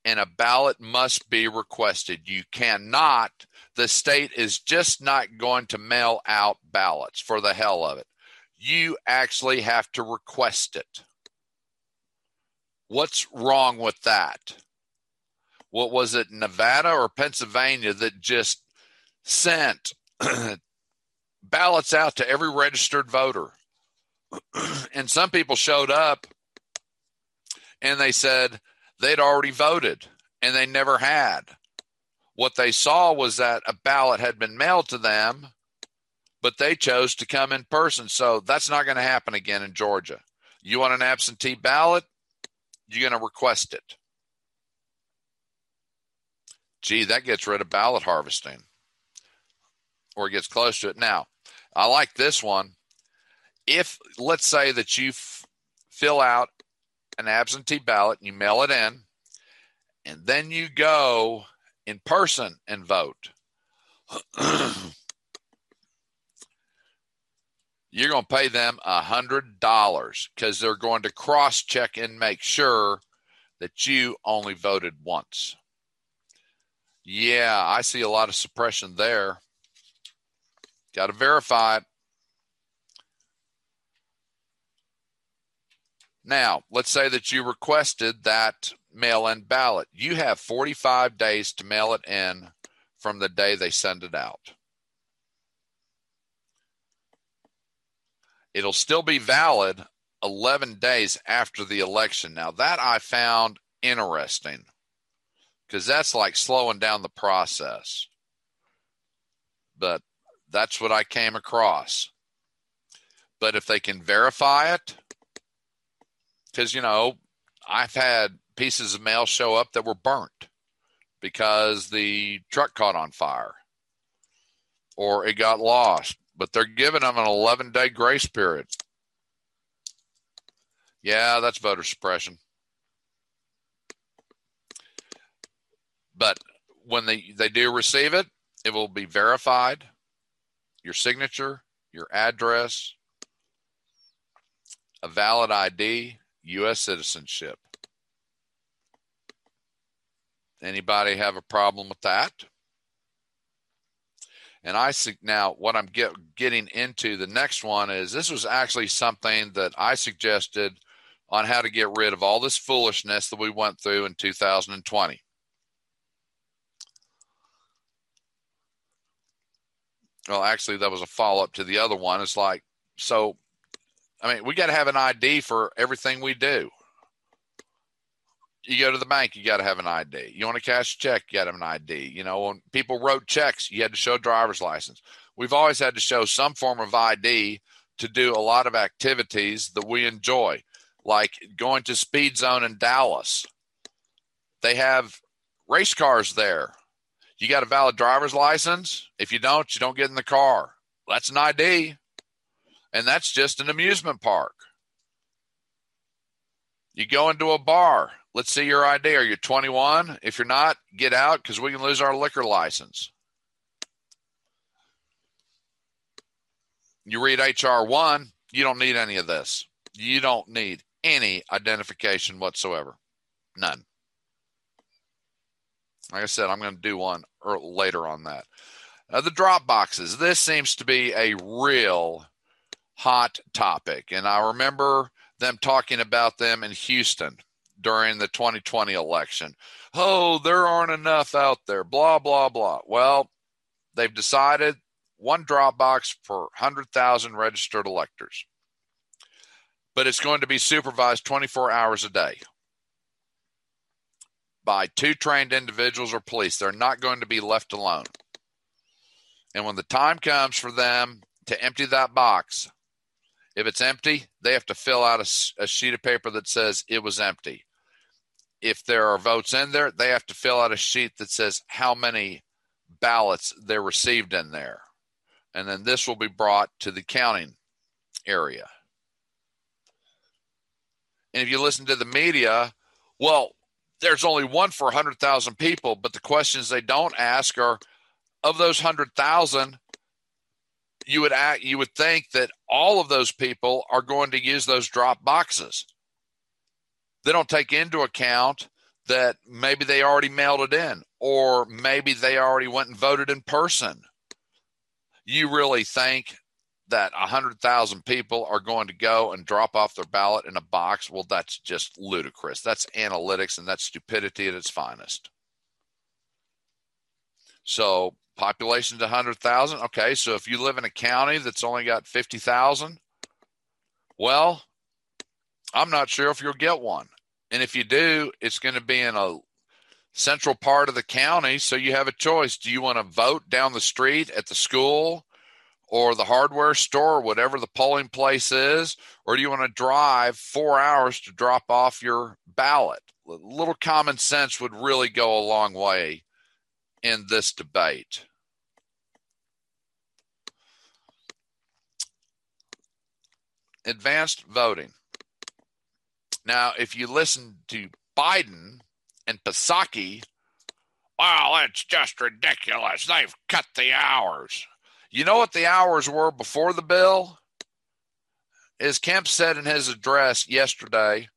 and a ballot must be requested. You cannot the state is just not going to mail out ballots for the hell of it. You actually have to request it. What's wrong with that? What was it, Nevada or Pennsylvania that just sent ballots out to every registered voter? and some people showed up and they said they'd already voted and they never had. What they saw was that a ballot had been mailed to them, but they chose to come in person. So that's not going to happen again in Georgia. You want an absentee ballot? You're going to request it. Gee, that gets rid of ballot harvesting or gets close to it. Now, I like this one. If, let's say, that you f- fill out an absentee ballot and you mail it in, and then you go in person and vote. You're going to pay them a hundred dollars because they're going to cross check and make sure that you only voted once. Yeah, I see a lot of suppression there. Got to verify it. Now, let's say that you requested that mail in ballot. You have 45 days to mail it in from the day they send it out. It'll still be valid 11 days after the election. Now, that I found interesting because that's like slowing down the process. But that's what I came across. But if they can verify it, because, you know, I've had pieces of mail show up that were burnt because the truck caught on fire or it got lost. But they're giving them an 11 day grace period. Yeah, that's voter suppression. But when they, they do receive it, it will be verified your signature, your address, a valid ID, U.S. citizenship. Anybody have a problem with that? And I see now what I'm get, getting into the next one is this was actually something that I suggested on how to get rid of all this foolishness that we went through in 2020. Well, actually, that was a follow up to the other one. It's like, so, I mean, we got to have an ID for everything we do. You go to the bank, you got to have an ID. You want to cash a check, you got to have an ID. You know, when people wrote checks, you had to show a driver's license. We've always had to show some form of ID to do a lot of activities that we enjoy, like going to Speed Zone in Dallas. They have race cars there you got a valid driver's license? If you don't, you don't get in the car. That's an ID. And that's just an amusement park. You go into a bar. Let's see your ID. Are you 21? If you're not, get out because we can lose our liquor license. You read HR 1, you don't need any of this. You don't need any identification whatsoever. None. Like I said, I'm going to do one later on that. Uh, the drop boxes. This seems to be a real hot topic. And I remember them talking about them in Houston during the 2020 election. Oh, there aren't enough out there, blah, blah, blah. Well, they've decided one drop box per 100,000 registered electors. But it's going to be supervised 24 hours a day by two trained individuals or police. They're not going to be left alone. And when the time comes for them to empty that box, if it's empty, they have to fill out a, a, sheet of paper that says it was empty. If there are votes in there, they have to fill out a sheet that says how many ballots they received in there. And then this will be brought to the counting area. And if you listen to the media, well, there's only one for 100,000 people, but the questions they don't ask are of those 100,000 you would act, you would think that all of those people are going to use those drop boxes. They don't take into account that maybe they already mailed it in or maybe they already went and voted in person. You really think that 100,000 people are going to go and drop off their ballot in a box, well, that's just ludicrous. That's analytics and that's stupidity at its finest. So, population's 100,000. Okay, so if you live in a county that's only got 50,000, well, I'm not sure if you'll get one. And if you do, it's going to be in a central part of the county. So you have a choice. Do you want to vote down the street at the school? or the hardware store, whatever the polling place is, or do you want to drive four hours to drop off your ballot? A little common sense would really go a long way in this debate. Advanced voting. Now, if you listen to Biden and Psaki, well, it's just ridiculous. They've cut the hours. You know what the hours were before the bill? As Kemp said in his address yesterday,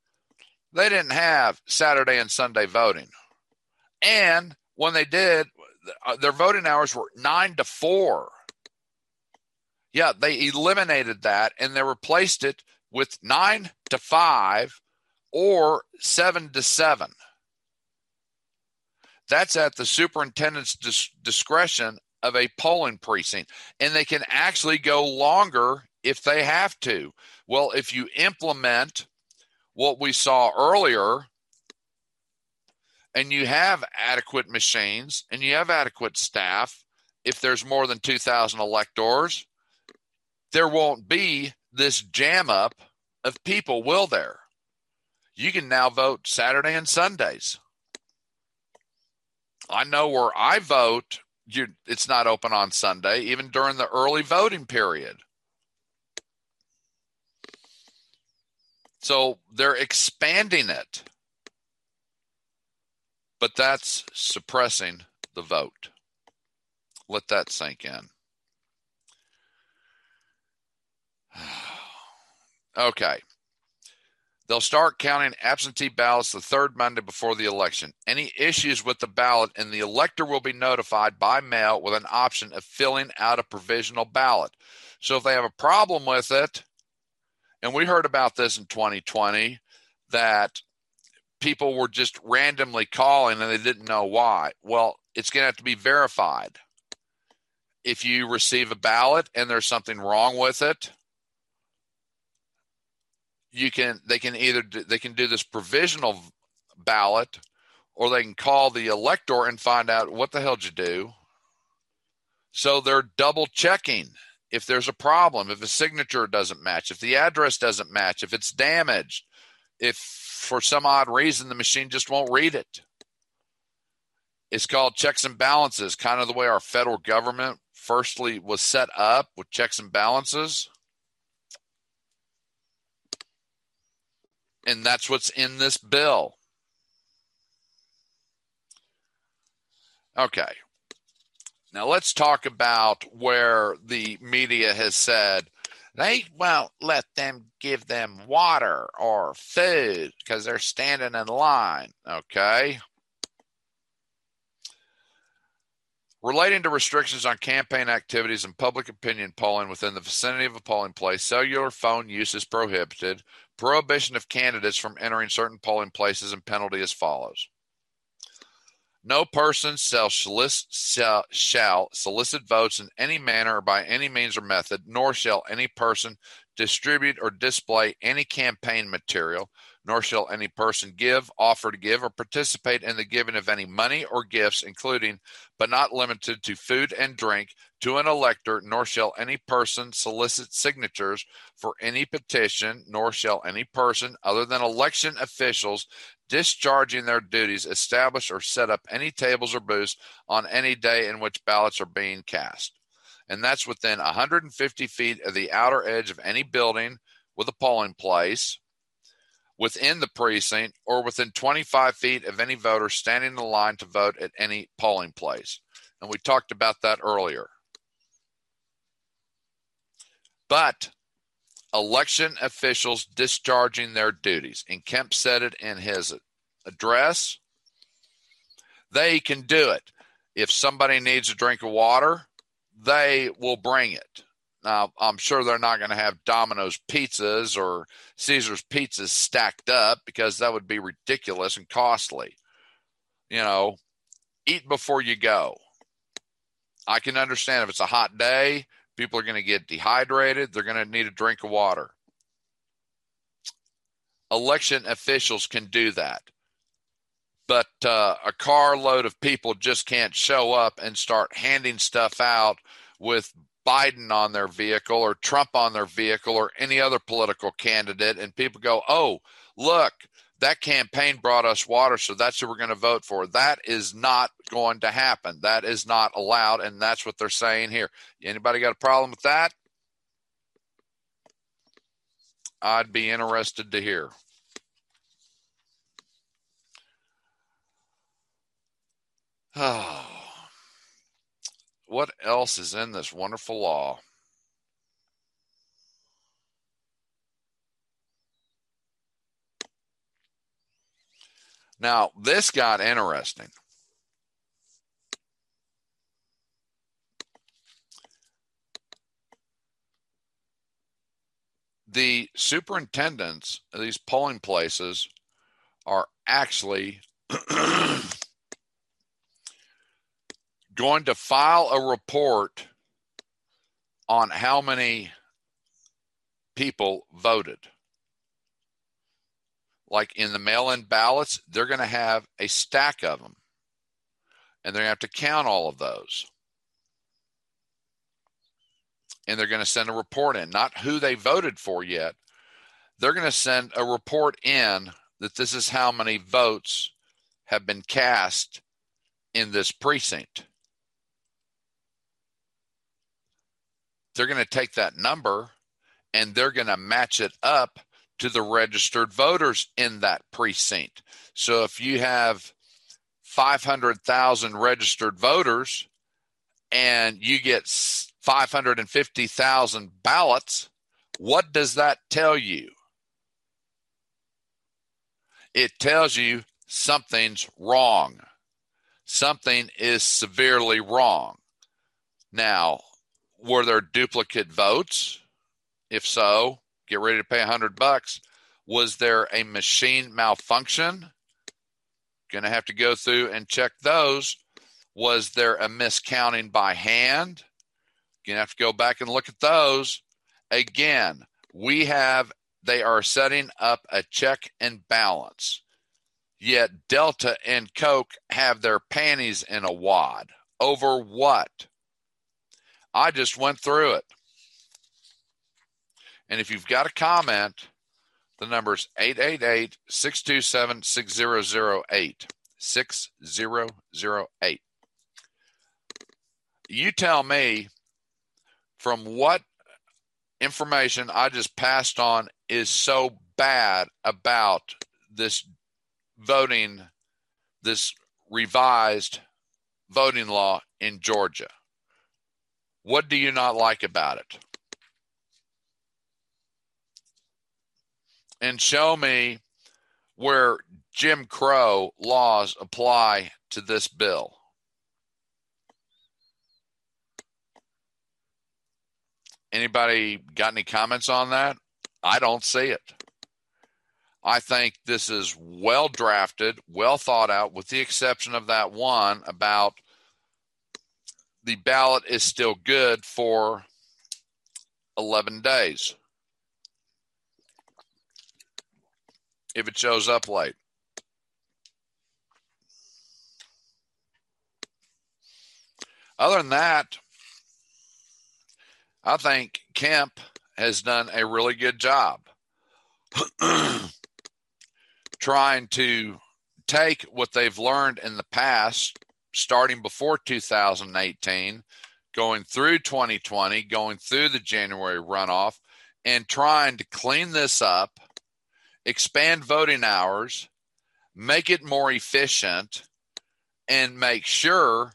they didn't have Saturday and Sunday voting. And when they did, uh, their voting hours were 9 to 4. Yeah, they eliminated that and they replaced it with 9 to 5 or 7 to 7. That's at the superintendent's dis- discretion of a polling precinct, and they can actually go longer if they have to. Well, if you implement what we saw earlier, and you have adequate machines and you have adequate staff, if there's more than 2,000 electors, there won't be this jam up of people, will there? You can now vote Saturday and Sundays. I know where I vote it's not open on Sunday, even during the early voting period. So they're expanding it. But that's suppressing the vote. Let that sink in. Okay. They'll start counting absentee ballots the third Monday before the election. Any issues with the ballot and the elector will be notified by mail with an option of filling out a provisional ballot. So if they have a problem with it, and we heard about this in 2020, that people were just randomly calling and they didn't know why. Well, it's going to have to be verified. If you receive a ballot and there's something wrong with it, you can they can either do, they can do this provisional ballot or they can call the elector and find out what the hell did you do so they're double checking if there's a problem if a signature doesn't match if the address doesn't match if it's damaged if for some odd reason the machine just won't read it it's called checks and balances kind of the way our federal government firstly was set up with checks and balances And that's what's in this bill. Okay. Now let's talk about where the media has said they won't let them give them water or food because they're standing in line. Okay. Relating to restrictions on campaign activities and public opinion polling within the vicinity of a polling place, cellular phone use is prohibited. Prohibition of candidates from entering certain polling places and penalty as follows. No person shall solicit, shall, shall solicit votes in any manner or by any means or method, nor shall any person distribute or display any campaign material, nor shall any person give, offer to give, or participate in the giving of any money or gifts, including but not limited to food and drink, to an elector, nor shall any person solicit signatures for any petition, nor shall any person, other than election officials, discharging their duties, establish or set up any tables or booths on any day in which ballots are being cast. And that's within 150 feet of the outer edge of any building with a polling place within the precinct or within 25 feet of any voter standing in line to vote at any polling place. And we talked about that earlier. But election officials discharging their duties, and Kemp said it in his address, they can do it. If somebody needs a drink of water, they will bring it. Now, I'm sure they're not going to have Domino's pizzas or Caesar's pizzas stacked up because that would be ridiculous and costly. You know, eat before you go. I can understand if it's a hot day, people are going to get dehydrated, they're going to need a drink of water. Election officials can do that. But uh, a carload of people just can't show up and start handing stuff out with Biden on their vehicle or Trump on their vehicle or any other political candidate, and people go, oh, look, that campaign brought us water, so that's who we're going to vote for. That is not going to happen. That is not allowed, and that's what they're saying here. Anybody got a problem with that? I'd be interested to hear. Oh. What else is in this wonderful law? Now, this got interesting. The superintendents of these polling places are actually going to file a report on how many people voted. Like in the mail in ballots, they're going to have a stack of them. And they're going to have to count all of those. And they're going to send a report in, not who they voted for yet. They're going to send a report in that this is how many votes have been cast in this precinct. They're going to take that number and they're going to match it up to the registered voters in that precinct. So if you have 500,000 registered voters and you get 550,000 ballots, what does that tell you? it tells you something's wrong. Something is severely wrong. Now, were there duplicate votes? If so, get ready to pay a hundred bucks. Was there a machine malfunction? Going to have to go through and check those. Was there a miscounting by hand? Going to have to go back and look at those. Again, we have, they are setting up a check and balance. Yet Delta and Coke have their panties in a wad. Over what? I just went through it. And if you've got a comment, the number is 888 627 6008. 6008. You tell me from what information I just passed on is so bad about this voting, this revised voting law in Georgia. What do you not like about it? And show me where Jim Crow laws apply to this bill. Anybody got any comments on that? I don't see it. I think this is well drafted, well thought out, with the exception of that one about the ballot is still good for 11 days if it shows up late. Other than that, I think Kemp has done a really good job trying to take what they've learned in the past starting before 2018, going through 2020, going through the January runoff, and trying to clean this up, expand voting hours, make it more efficient, and make sure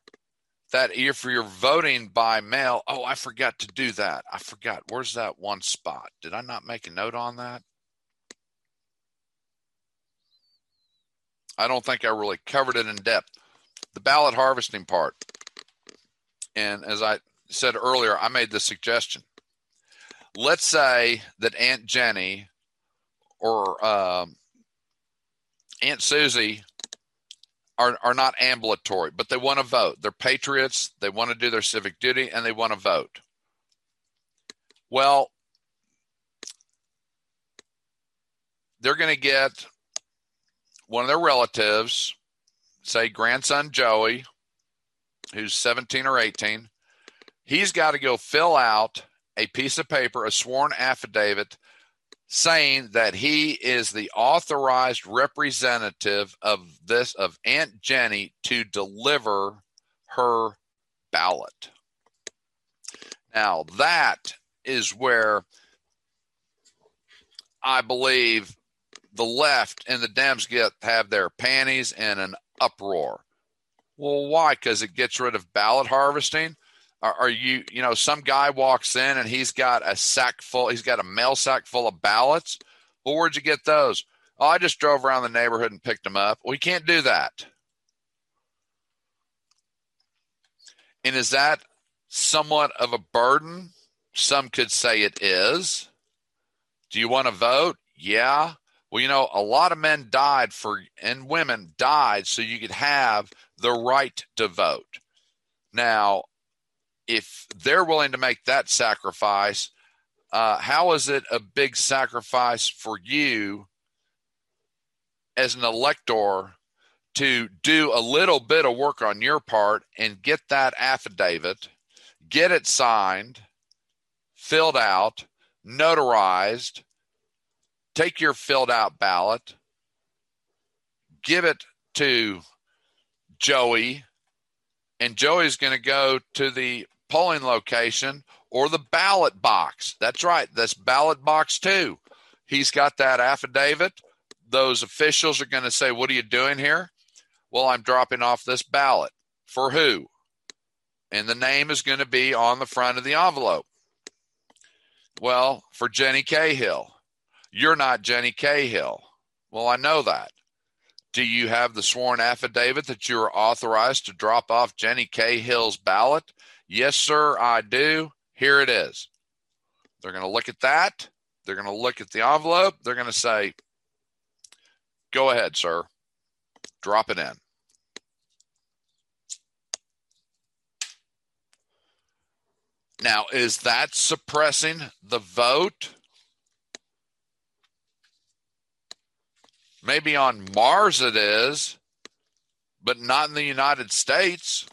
that if you're voting by mail, oh, I forgot to do that. I forgot. Where's that one spot? Did I not make a note on that? I don't think I really covered it in depth the ballot harvesting part. And as I said earlier, I made the suggestion. Let's say that Aunt Jenny or uh, Aunt Susie are, are not ambulatory, but they want to vote. They're patriots. They want to do their civic duty and they want to vote. Well, they're going to get one of their relatives say grandson Joey, who's 17 or 18, he's got to go fill out a piece of paper, a sworn affidavit saying that he is the authorized representative of this of Aunt Jenny to deliver her ballot. Now that is where I believe the left and the Dems get have their panties in an uproar. Well, why? Because it gets rid of ballot harvesting. Are, are, you, you know, some guy walks in and he's got a sack full, he's got a mail sack full of ballots. Well, where'd you get those? Oh, I just drove around the neighborhood and picked them up. We can't do that. And is that somewhat of a burden? Some could say it is. Do you want to vote? Yeah. Well, you know, a lot of men died for, and women died so you could have the right to vote. Now, if they're willing to make that sacrifice, uh, how is it a big sacrifice for you as an elector to do a little bit of work on your part and get that affidavit, get it signed, filled out, notarized, take your filled out ballot, give it to Joey, and Joey's going to go to the polling location or the ballot box. That's right, that's ballot box two. He's got that affidavit. Those officials are going to say, What are you doing here? Well, I'm dropping off this ballot. For who? And the name is going to be on the front of the envelope. Well, for Jenny Cahill. You're not Jenny Cahill. Well, I know that. Do you have the sworn affidavit that you are authorized to drop off Jenny Cahill's ballot? Yes, sir, I do. Here it is. They're going to look at that. They're going to look at the envelope. They're going to say, Go ahead, sir. Drop it in. Now, is that suppressing the vote? Maybe on Mars it is, but not in the United States.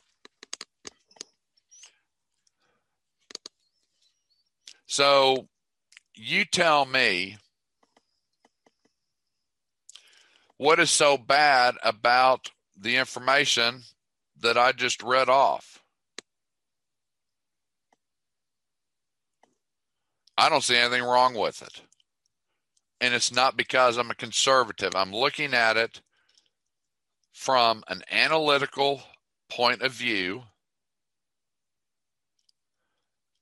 So you tell me what is so bad about the information that I just read off? I don't see anything wrong with it. And it's not because I'm a conservative. I'm looking at it from an analytical point of view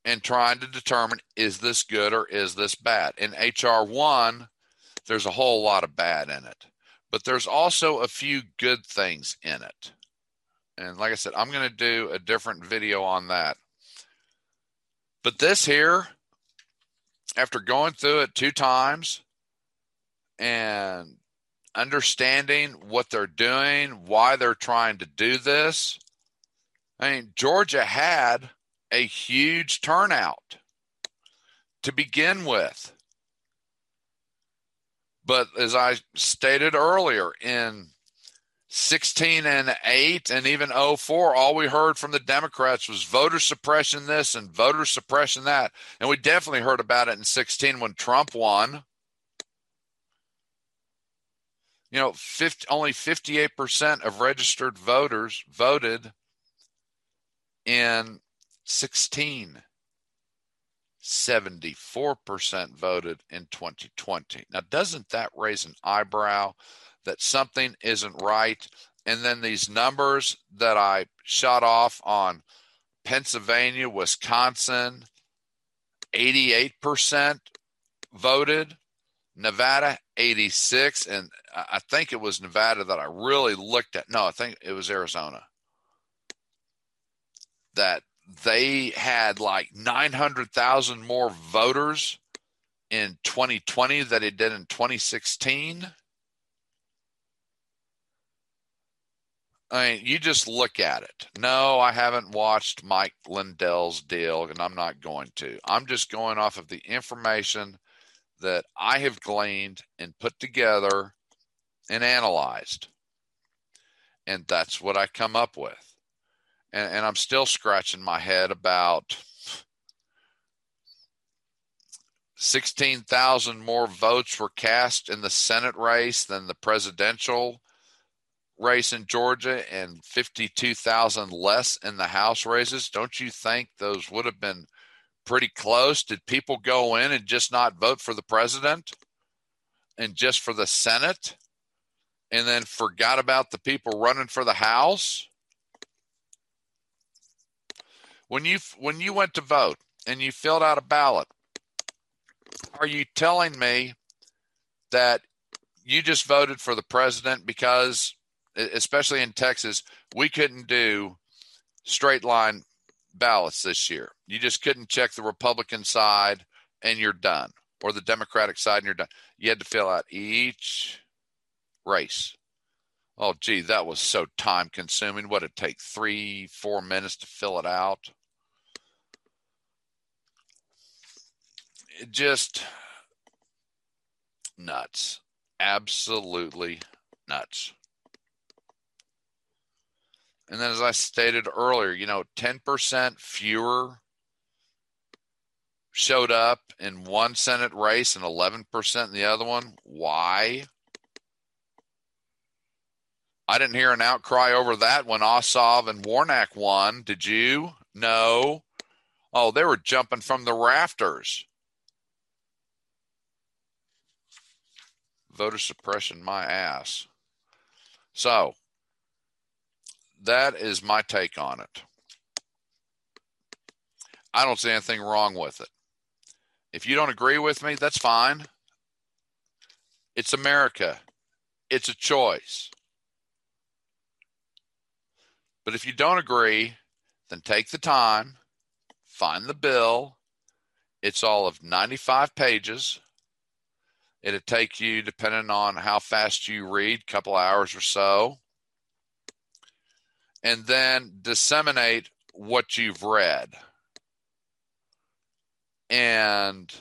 and trying to determine is this good or is this bad. In HR 1, there's a whole lot of bad in it, but there's also a few good things in it. And like I said, I'm going to do a different video on that. But this here, after going through it two times and understanding what they're doing, why they're trying to do this, I mean, Georgia had a huge turnout to begin with. But as I stated earlier, in 16 and 8 and even 04 all we heard from the democrats was voter suppression this and voter suppression that. And we definitely heard about it in 16 when trump won you know 50, only 58% of registered voters voted in 16 74% voted in 2020 now doesn't that raise an eyebrow that something isn't right. And then these numbers that I shot off on Pennsylvania, Wisconsin, 88% voted, Nevada 86 and I think it was Nevada that I really looked at. No, I think it was Arizona. That they had like 900,000 more voters in 2020 that it did in 2016. I mean, you just look at it. No, I haven't watched Mike Lindell's deal, and I'm not going to. I'm just going off of the information that I have gleaned and put together and analyzed. And that's what I come up with. And, and I'm still scratching my head about 16,000 more votes were cast in the Senate race than the presidential race in Georgia and 52,000 less in the House races, don't you think those would have been pretty close? Did people go in and just not vote for the president and just for the Senate and then forgot about the people running for the House? When you when you went to vote and you filled out a ballot, are you telling me that you just voted for the president because especially in Texas, we couldn't do straight line ballots this year. You just couldn't check the Republican side and you're done, or the Democratic side and you're done. You had to fill out each race. Oh, gee, that was so time consuming. What it take three, four minutes to fill it out? It just nuts. Absolutely nuts. And then, as I stated earlier, you know, 10% fewer showed up in one Senate race and 11% in the other one. Why? I didn't hear an outcry over that when Ossoff and Warnock won. Did you? No. Oh, they were jumping from the rafters. Voter suppression, my ass. So, that is my take on it. I don't see anything wrong with it. If you don't agree with me, that's fine. It's America. It's a choice. But if you don't agree, then take the time, find the bill. It's all of 95 pages. It'll take you, depending on how fast you read, a couple hours or so. And then disseminate what you've read. And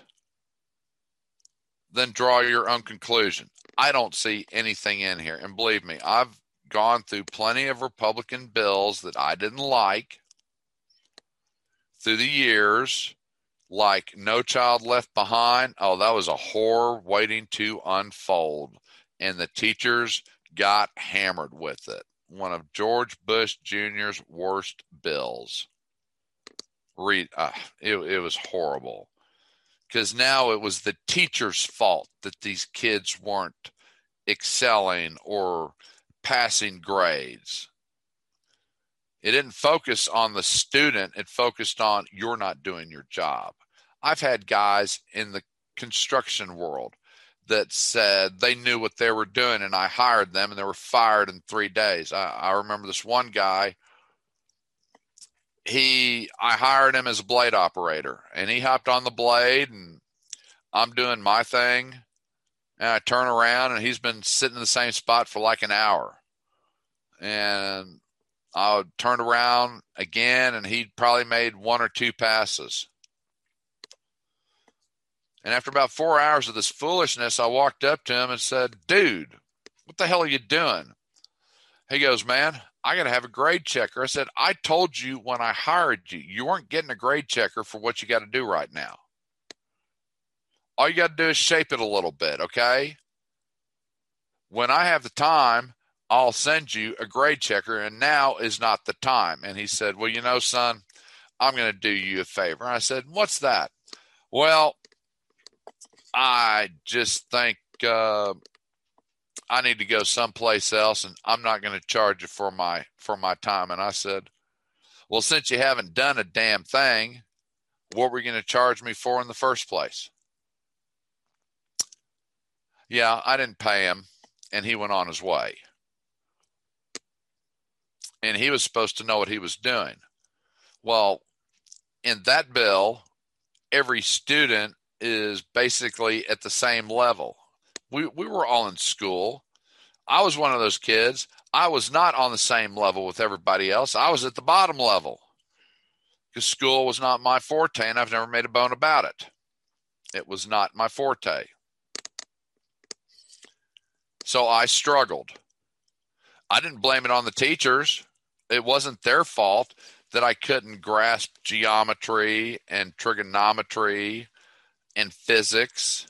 then draw your own conclusion. I don't see anything in here. And believe me, I've gone through plenty of Republican bills that I didn't like through the years, like No Child Left Behind. Oh, that was a horror waiting to unfold. And the teachers got hammered with it. One of George Bush Jr.'s worst bills. Read, uh, it, it was horrible because now it was the teacher's fault that these kids weren't excelling or passing grades. It didn't focus on the student, it focused on you're not doing your job. I've had guys in the construction world that said they knew what they were doing, and I hired them and they were fired in three days. I, I remember this one guy he I hired him as a blade operator and he hopped on the blade and I'm doing my thing and I turn around and he's been sitting in the same spot for like an hour. And I would turn around again and he'd probably made one or two passes. And after about four hours of this foolishness, I walked up to him and said, Dude, what the hell are you doing? He goes, Man, I got to have a grade checker. I said, I told you when I hired you, you weren't getting a grade checker for what you got to do right now. All you got to do is shape it a little bit, okay? When I have the time, I'll send you a grade checker, and now is not the time. And he said, Well, you know, son, I'm going to do you a favor. And I said, What's that? Well, I just think uh, I need to go someplace else and I'm not going to charge you for my for my time. And I said, Well, since you haven't done a damn thing, what were you going to charge me for in the first place? Yeah, I didn't pay him, and he went on his way. And he was supposed to know what he was doing. Well, in that bill, every student is basically at the same level we, we were all in school. I was one of those kids. I was not on the same level with everybody else. I was at the bottom level because school was not my forte, and I've never made a bone about it. It was not my forte. So I struggled. I didn't blame it on the teachers. It wasn't their fault that I couldn't grasp geometry and trigonometry and physics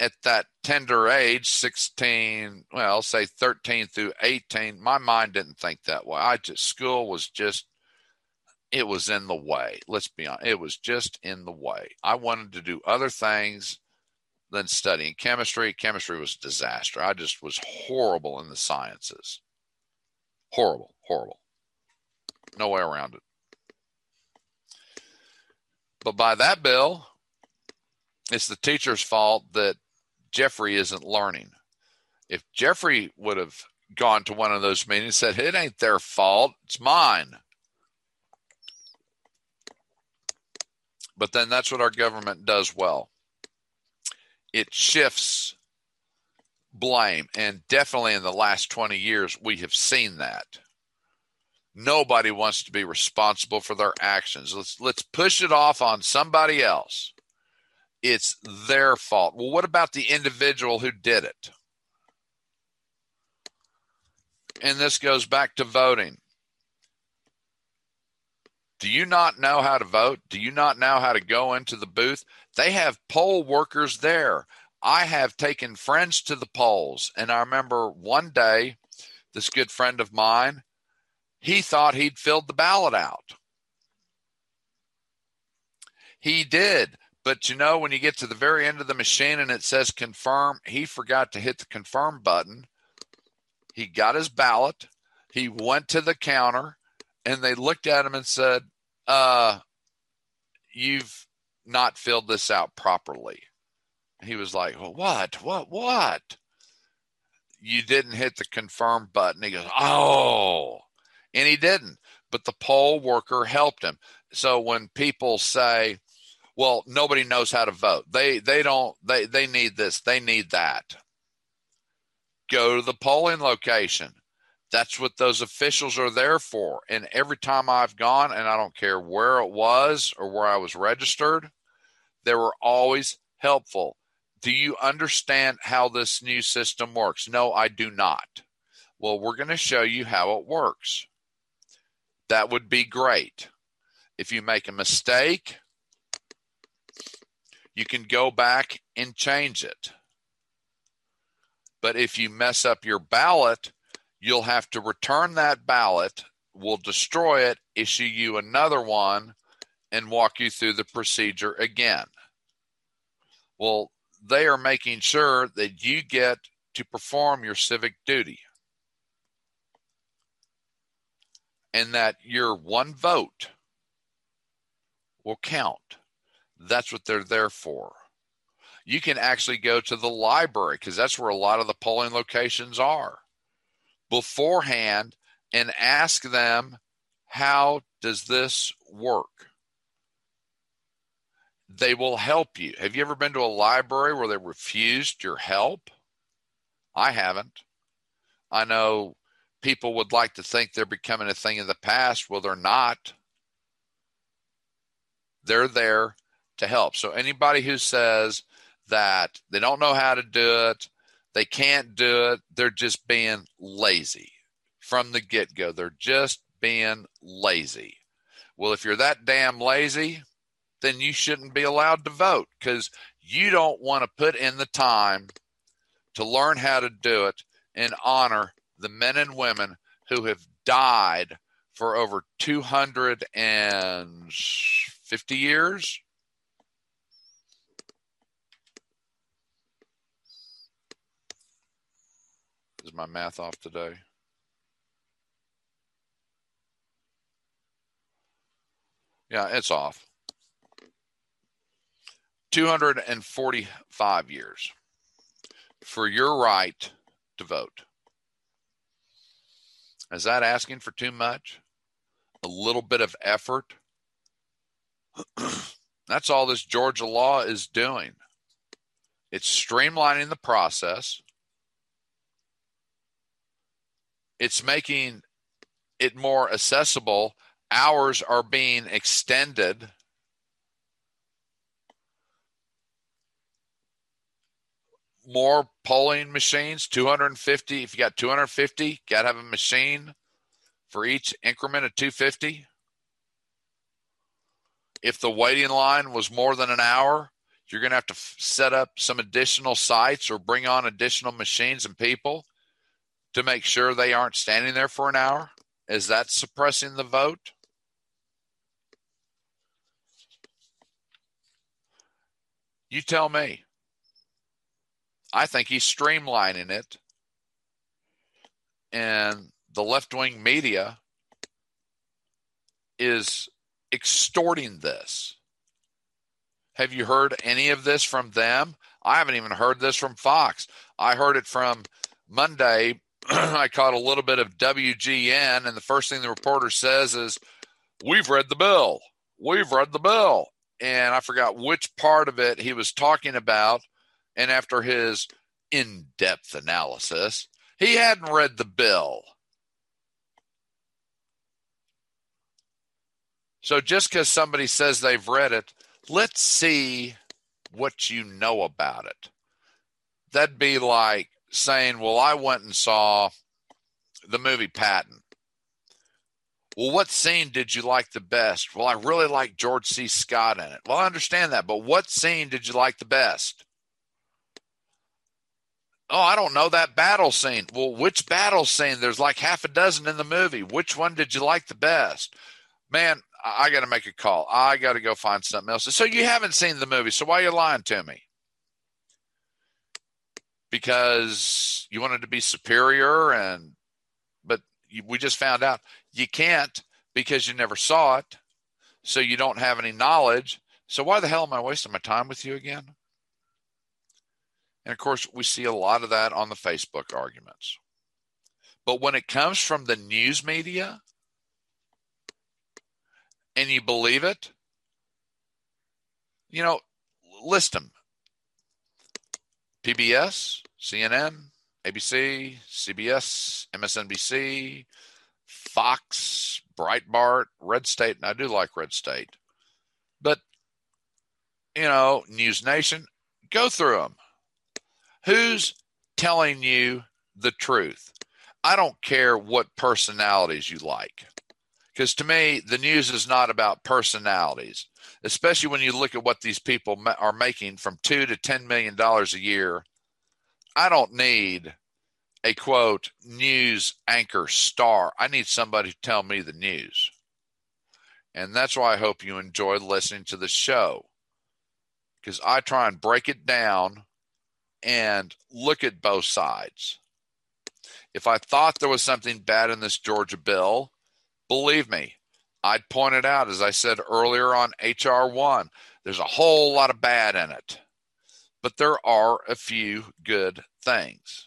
at that tender age, 16, well, say 13 through 18, my mind didn't think that way. I just, school was just, it was in the way. Let's be honest. It was just in the way. I wanted to do other things than studying chemistry. Chemistry was a disaster. I just was horrible in the sciences. Horrible, horrible. No way around it. But by that bill, it's the teacher's fault that Jeffrey isn't learning. If Jeffrey would have gone to one of those meetings said, It ain't their fault, it's mine. But then that's what our government does well it shifts blame. And definitely in the last 20 years, we have seen that. Nobody wants to be responsible for their actions. Let's let's push it off on somebody else it's their fault. Well, what about the individual who did it? And this goes back to voting. Do you not know how to vote? Do you not know how to go into the booth? They have poll workers there. I have taken friends to the polls, and I remember one day, this good friend of mine, he thought he'd filled the ballot out. He did. But you know, when you get to the very end of the machine and it says confirm, he forgot to hit the confirm button. He got his ballot. He went to the counter and they looked at him and said, uh, You've not filled this out properly. He was like, well, What? What? What? you didn't hit the confirm button. He goes, Oh, and he didn't. But the poll worker helped him. So when people say, well, nobody knows how to vote. They they don't they they need this, they need that. Go to the polling location. That's what those officials are there for. And every time I've gone, and I don't care where it was or where I was registered, they were always helpful. Do you understand how this new system works? No, I do not. Well, we're going to show you how it works. That would be great. If you make a mistake, you can go back and change it. But if you mess up your ballot, you'll have to return that ballot. We'll destroy it, issue you another one, and walk you through the procedure again. Well, they are making sure that you get to perform your civic duty and that your one vote will count. That's what they're there for. You can actually go to the library because that's where a lot of the polling locations are beforehand and ask them, How does this work? They will help you. Have you ever been to a library where they refused your help? I haven't. I know people would like to think they're becoming a thing of the past. Well, they're not. They're there to help. So anybody who says that they don't know how to do it, they can't do it, they're just being lazy from the get go. They're just being lazy. Well, if you're that damn lazy, then you shouldn't be allowed to vote because you don't want to put in the time to learn how to do it in honor the men and women who have died for over 250 years. Is my math off today? Yeah, it's off. 245 years for your right to vote. Is that asking for too much? A little bit of effort? That's all this Georgia law is doing. It's streamlining the process. It's making it more accessible. Hours are being extended. More polling machines, 250. If you got 250, got to have a machine for each increment of 250. If the waiting line was more than an hour, you're going to have to f- set up some additional sites or bring on additional machines and people to make sure they aren't standing there for an hour? Is that suppressing the vote? You tell me. I think he's streamlining it. And the left wing media is extorting this. Have you heard any of this from them? I haven't even heard this from Fox. I heard it from Monday I caught a little bit of WGN, and the first thing the reporter says is, We've read the bill. We've read the bill. And I forgot which part of it he was talking about. And after his in depth analysis, he hadn't read the bill. So just because somebody says they've read it, let's see what you know about it. That'd be like saying, Well, I went and saw the movie Patton. Well, what scene did you like the best? Well, I really like George C. Scott in it. Well, I understand that, but what scene did you like the best? Oh, I don't know that battle scene. Well, which battle scene? There's like half a dozen in the movie. Which one did you like the best? Man, I got to make a call. I got to go find something else. So you haven't seen the movie. So why are you lying to me? because you wanted to be superior and but you, we just found out you can't because you never saw it so you don't have any knowledge so why the hell am i wasting my time with you again And of course, we see a lot of that on the Facebook arguments. But when it comes from the news media and you believe it, you know, list them PBS, CNN, ABC, CBS, MSNBC, Fox, Breitbart, Red State, and I do like Red State. But, you know, News Nation, go through them. Who's telling you the truth? I don't care what personalities you like. Because to me, the news is not about personalities, especially when you look at what these people are making from two to ten million dollars a year. I don't need a quote news anchor star. I need somebody to tell me the news. And that's why I hope you enjoy listening to the show because I try and break it down and look at both sides. If I thought there was something bad in this Georgia bill, believe me, I'd point it out. As I said earlier on HR 1, there's a whole lot of bad in it, but there are a few good things.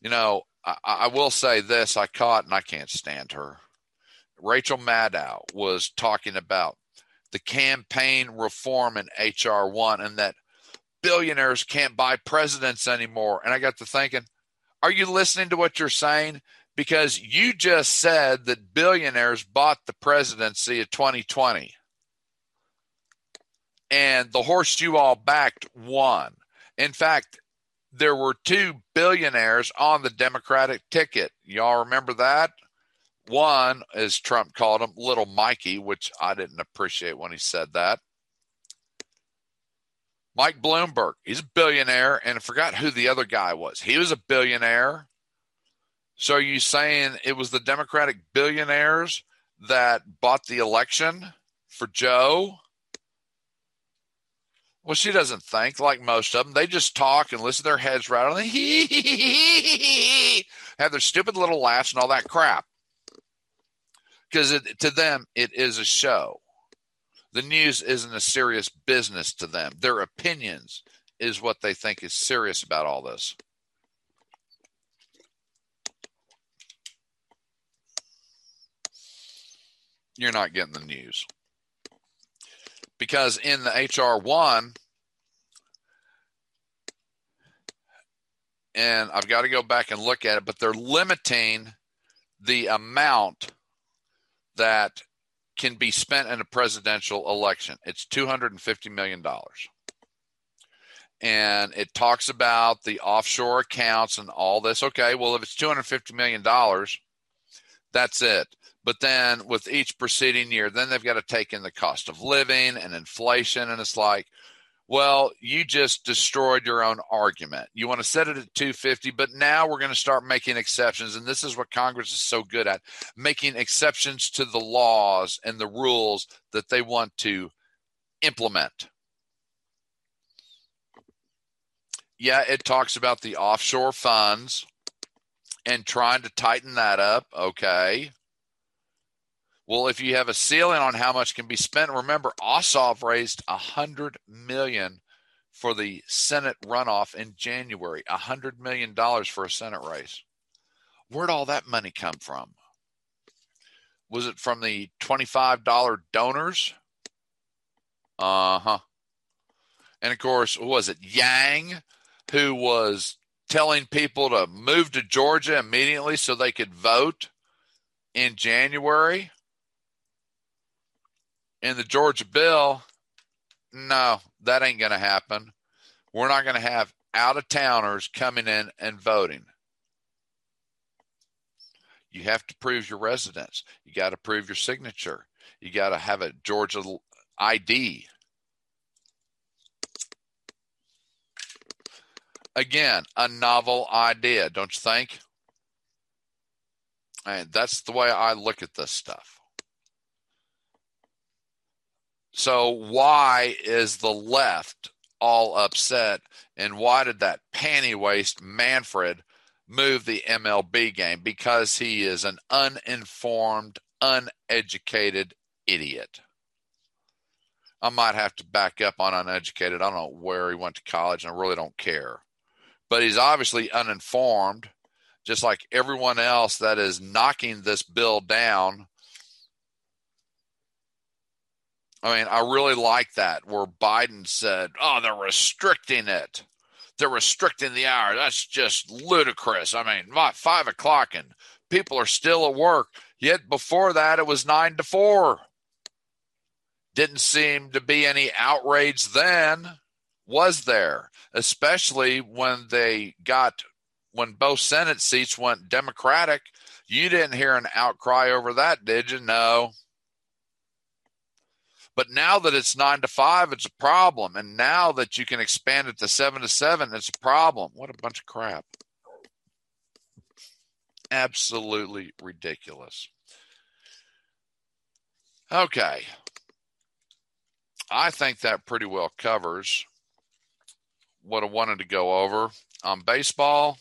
You know, I, I will say this I caught, and I can't stand her. Rachel Maddow was talking about the campaign reform in HR 1 and that billionaires can't buy presidents anymore. And I got to thinking, are you listening to what you're saying? Because you just said that billionaires bought the presidency of 2020. And the horse you all backed won. In fact, there were two billionaires on the Democratic ticket. Y'all remember that? One, as Trump called him, Little Mikey, which I didn't appreciate when he said that. Mike Bloomberg, he's a billionaire, and I forgot who the other guy was. He was a billionaire. So are you saying it was the Democratic billionaires that bought the election for Joe? Well, she doesn't think like most of them. They just talk and listen to their heads rattle and have their stupid little laughs and all that crap because to them it is a show. The news isn't a serious business to them. Their opinions is what they think is serious about all this. You're not getting the news. Because in the HR1, and I've got to go back and look at it, but they're limiting the amount that can be spent in a presidential election. It's $250 million. And it talks about the offshore accounts and all this. Okay, well, if it's $250 million, that's it. But then with each preceding year, then they've got to take in the cost of living and inflation. And it's like, well, you just destroyed your own argument. You want to set it at 250, but now we're going to start making exceptions. And this is what Congress is so good at making exceptions to the laws and the rules that they want to implement. Yeah, it talks about the offshore funds and trying to tighten that up. Okay. Well, if you have a ceiling on how much can be spent, remember Ossoff raised a hundred million for the Senate runoff in January. A hundred million dollars for a Senate race. Where'd all that money come from? Was it from the twenty-five dollar donors? Uh huh. And of course, was it Yang who was telling people to move to Georgia immediately so they could vote in January? In the Georgia bill, no, that ain't going to happen. We're not going to have out of towners coming in and voting. You have to prove your residence. You got to prove your signature. You got to have a Georgia ID. Again, a novel idea, don't you think? And that's the way I look at this stuff. So why is the left all upset? And why did that panty waste Manfred move the MLB game? Because he is an uninformed, uneducated idiot. I might have to back up on uneducated. I don't know where he went to college, and I really don't care. But he's obviously uninformed, just like everyone else that is knocking this bill down. I mean, I really like that where Biden said, oh, they're restricting it. They're restricting the hour. That's just ludicrous. I mean, five o'clock and people are still at work. Yet before that, it was nine to four. Didn't seem to be any outrage then, was there? Especially when they got, when both Senate seats went Democratic. You didn't hear an outcry over that, did you? No. But now that it's nine to five, it's a problem. And now that you can expand it to seven to seven, it's a problem. What a bunch of crap. Absolutely ridiculous. Okay. I think that pretty well covers what I wanted to go over. On baseball,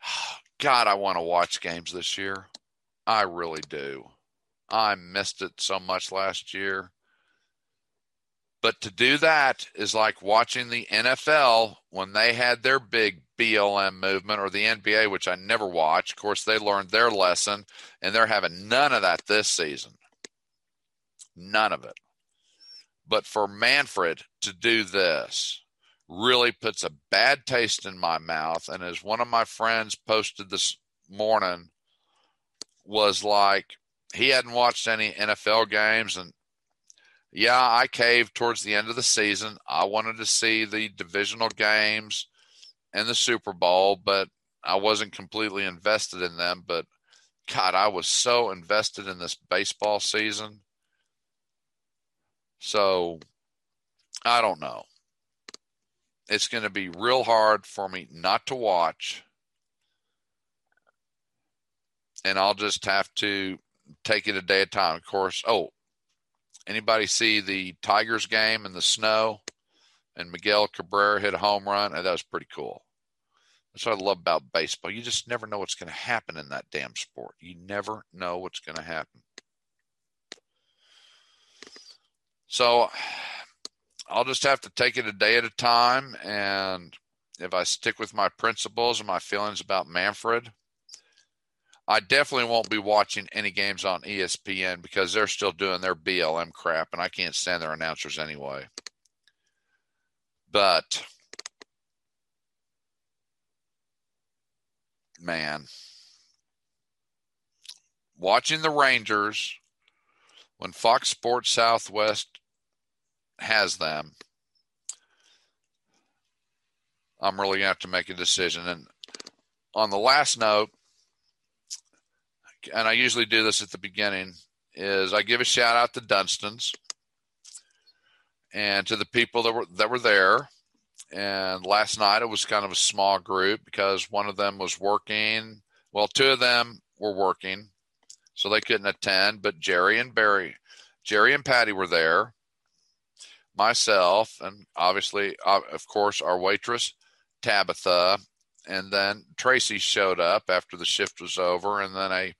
God, I want to watch games this year. I really do. I missed it so much last year. But to do that is like watching the NFL when they had their big BLM movement or the NBA, which I never watched. Of course, they learned their lesson and they're having none of that this season. None of it. But for Manfred to do this really puts a bad taste in my mouth. And as one of my friends posted this morning, was like, he hadn't watched any NFL games. And yeah, I caved towards the end of the season. I wanted to see the divisional games and the Super Bowl, but I wasn't completely invested in them. But God, I was so invested in this baseball season. So I don't know. It's going to be real hard for me not to watch. And I'll just have to take it a day at a time. Of course, oh, anybody see the Tigers game in the snow? And Miguel Cabrera hit a home run, and that was pretty cool. That's what I love about baseball. You just never know what's going to happen in that damn sport. You never know what's going to happen. So I'll just have to take it a day at a time. And if I stick with my principles and my feelings about Manfred, I definitely won't be watching any games on ESPN because they're still doing their BLM crap, and I can't stand their announcers anyway. But man, watching the Rangers when Fox Sports Southwest has them, I'm really going to have to make a decision. And on the last note, and I usually do this at the beginning, is I give a shout out to Dunston's and to the people that were that were there. And last night it was kind of a small group because one of them was working. Well, two of them were working, so they couldn't attend. But Jerry and Barry, Jerry and Patty were there. Myself and obviously, uh, of course, our waitress Tabitha, and then Tracy showed up after the shift was over, and then a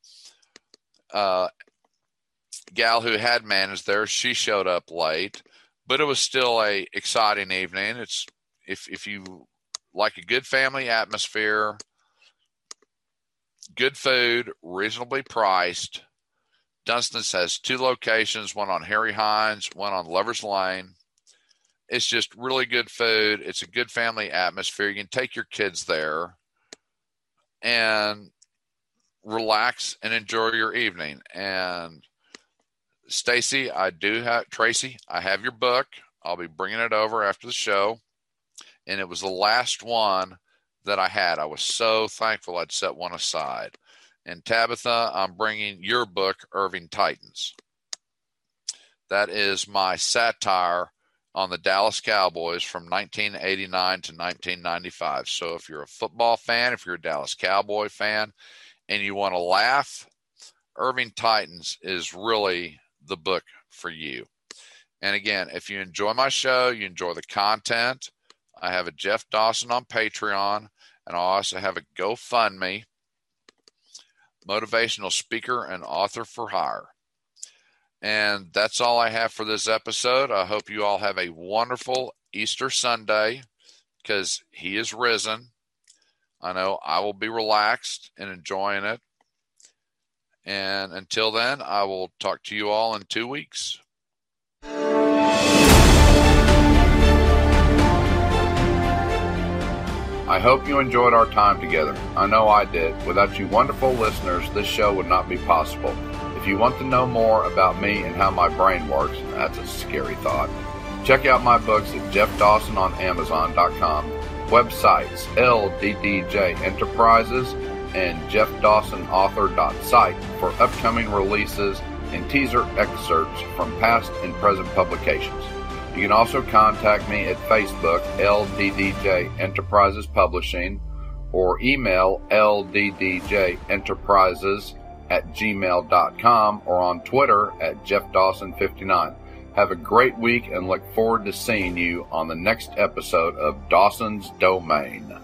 uh, gal who had managed there, she showed up late, but it was still a exciting evening. It's if if you like a good family atmosphere, good food, reasonably priced. Dunston's has two locations, one on Harry Hines, one on Lovers Lane. It's just really good food. It's a good family atmosphere. You can take your kids there. And relax and enjoy your evening. And Stacy, I do have Tracy, I have your book. I'll be bringing it over after the show. And it was the last one that I had. I was so thankful I'd set one aside. And Tabitha, I'm bringing your book, Irving Titans. That is my satire on the Dallas Cowboys from 1989 to 1995. So if you're a football fan, if you're a Dallas Cowboy fan, and you want to laugh, Irving Titans is really the book for you. And again, if you enjoy my show, you enjoy the content, I have a Jeff Dawson on Patreon, and I also have a GoFundMe, motivational speaker and author for hire. And that's all I have for this episode. I hope you all have a wonderful Easter Sunday because he is risen. I know I will be relaxed and enjoying it. And until then, I will talk to you all in two weeks. I hope you enjoyed our time together. I know I did. Without you wonderful listeners, this show would not be possible. If you want to know more about me and how my brain works, that's a scary thought. Check out my books at Jeff Dawson on Amazon.com, websites LDDJ Enterprises, and JeffDawsonAuthor.site for upcoming releases and teaser excerpts from past and present publications. You can also contact me at Facebook, LDDJ Enterprises Publishing, or email LDDJenterprises at gmail.com or on Twitter at Jeff Dawson 59 Have a great week and look forward to seeing you on the next episode of Dawson's Domain.